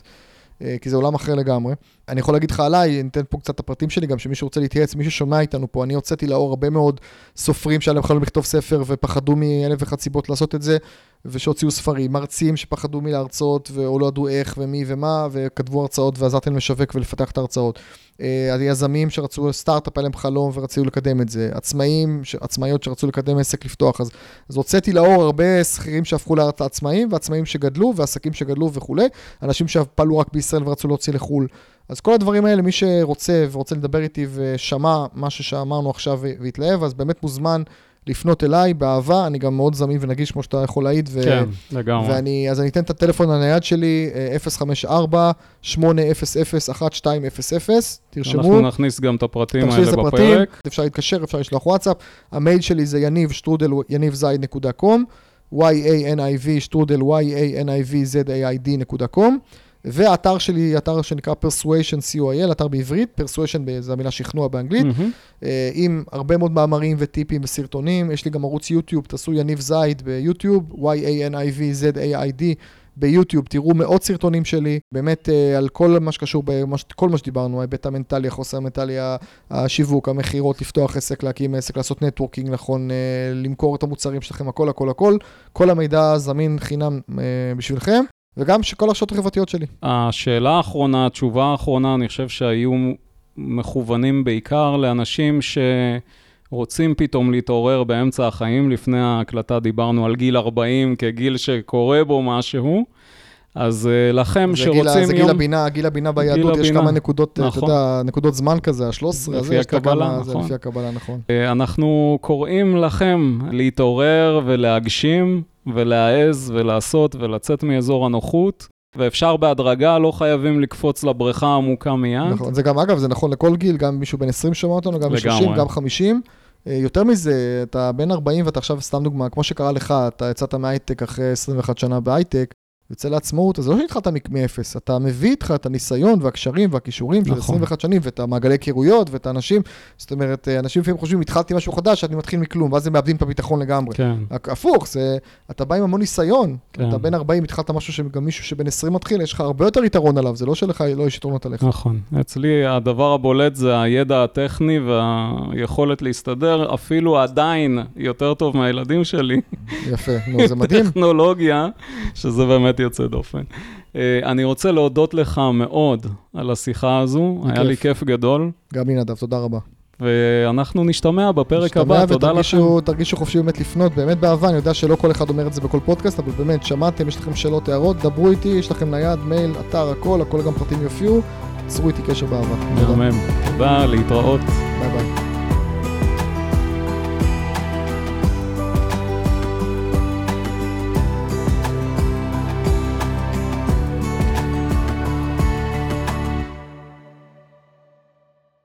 אה, כי זה עולם אחר לגמרי. אני יכול להגיד לך עליי, אני אתן פה קצת את הפרטים שלי, גם שמי שרוצה להתייעץ, מי ששומע איתנו פה, אני הוצאתי לאור הרבה מאוד סופרים שהיה להם חלום לכתוב ספר ופחדו מאלף ואחת סיבות לעשות את זה, ושהוציאו ספרים, מרצים שפחדו מלהרצות, או לא ידעו איך ומי ומה, וכתבו הרצאות ועזרתי להם לשווק ולפתח את ההרצאות. אה, היזמים שרצו סטארט-אפ, היה להם חלום ורצו לקדם את זה. עצמאים, עצמאיות שרצו לקדם עסק לפתוח. אז, אז הוצאתי לאור הרבה שכירים שהפכו לעצמאים, ועצמאים שגדלו, ועסקים שגדלו וכולי. אנשים שפעלו רק בישראל ורצו להוציא לחו"ל. אז כל הדברים האלה, מי שרוצה ורוצה לדבר איתי ושמע מה שאמרנו עכשיו והתלהב, אז באמת מוזמן לפנות אליי באהבה, אני גם מאוד זמין ונגיש, כמו שאתה יכול להעיד. ו... כן, לגמרי. ואני, אז אני אתן את הטלפון הנייד שלי, 054-800-1200, תרשמו. אנחנו נכניס גם את הפרטים האלה בפרק. הפרטים, אפשר להתקשר, אפשר לשלוח וואטסאפ. המייל שלי זה יניב שטרודל יניבזייד.קום, y-a-n-i-v שטרודל y-a-n-i-v-z-a-i-d.com. והאתר שלי, אתר שנקרא Persuasion co.il, אתר בעברית, Persuasion זה המילה שכנוע באנגלית, mm-hmm. עם הרבה מאוד מאמרים וטיפים וסרטונים. יש לי גם ערוץ יוטיוב, תעשו יניב זייד ביוטיוב, y-a-n-i-v-z-a-i-d. ביוטיוב, תראו מאות סרטונים שלי, באמת אה, על כל מה שקשור, כל מה שדיברנו, ההיבט המנטלי, החוסר המנטלי, השיווק, המכירות, לפתוח עסק, להקים עסק, לעשות נטוורקינג נכון, למכור את המוצרים שלכם, הכל, הכל, הכל. כל המידע זמין חינם בשבילכם. וגם שכל הרשתות החברתיות שלי. השאלה האחרונה, התשובה האחרונה, אני חושב שהיו מכוונים בעיקר לאנשים רוצים פתאום להתעורר באמצע החיים. לפני ההקלטה דיברנו על גיל 40 כגיל שקורה בו משהו. אז uh, לכם זה שרוצים גיל, ה- זה יום... גיל הבינה, גיל הבינה ביהדות, יש הבינה. כמה נקודות, נכון. אתה יודע, נקודות זמן כזה, ה-13, לפי הזה, יש את הקבלה, זה נכון. לפי הקבלה, נכון. אה, אנחנו קוראים לכם להתעורר ולהגשים ולהעז ולעשות ולצאת מאזור הנוחות, ואפשר בהדרגה, לא חייבים לקפוץ לבריכה העמוקה מיד. נכון, זה גם, אגב, זה נכון לכל גיל, גם מישהו בן 20 שומע אותנו, גם לגמרי. ב-60, גם 50. אה, יותר מזה, אתה בן 40 ואתה עכשיו, סתם דוגמה, כמו שקרה לך, אתה יצאת מהייטק אחרי 21 שנה בהייטק, יוצא לעצמאות, אז זה לא שהתחלת מאפס, אתה מביא איתך את הניסיון והקשרים והכישורים של נכון. 21 שנים, ואת המעגלי היכרויות ואת האנשים, זאת אומרת, אה, אנשים לפעמים חושבים, התחלתי משהו חדש, אני מתחיל מכלום, ואז הם מאבדים את הביטחון לגמרי. כן, הפוך, זה, אתה בא עם המון ניסיון, כן. אתה בן 40, התחלת משהו שגם מישהו שבן 20 מתחיל, יש לך הרבה יותר יתרון עליו, זה לא שלך לא יש יתרונות עליך. נכון. אצלי הדבר הבולט זה הידע הטכני והיכולת להסתדר, אפילו עדיין יותר טוב מהילדים שלי. יפה, נו, זה מדהים. *laughs* טכנולוגיה, שזה באמת יוצא דופן. אה, אני רוצה להודות לך מאוד על השיחה הזו, היה לי כיף גדול, גם לי נדב, תודה רבה. ואנחנו נשתמע בפרק נשתמע הבא, תודה לכם. ותרגישו תרגישו חופשי באמת לפנות, באמת באהבה, אני יודע שלא כל אחד אומר את זה בכל פודקאסט, אבל באמת, שמעתם, יש לכם שאלות, הערות, דברו איתי, יש לכם נייד, מייל, אתר, הכל, הכל גם פרטים יופיעו, צרו איתי קשר באהבה. תודה. מהמם. תודה, להתראות. ביי ביי.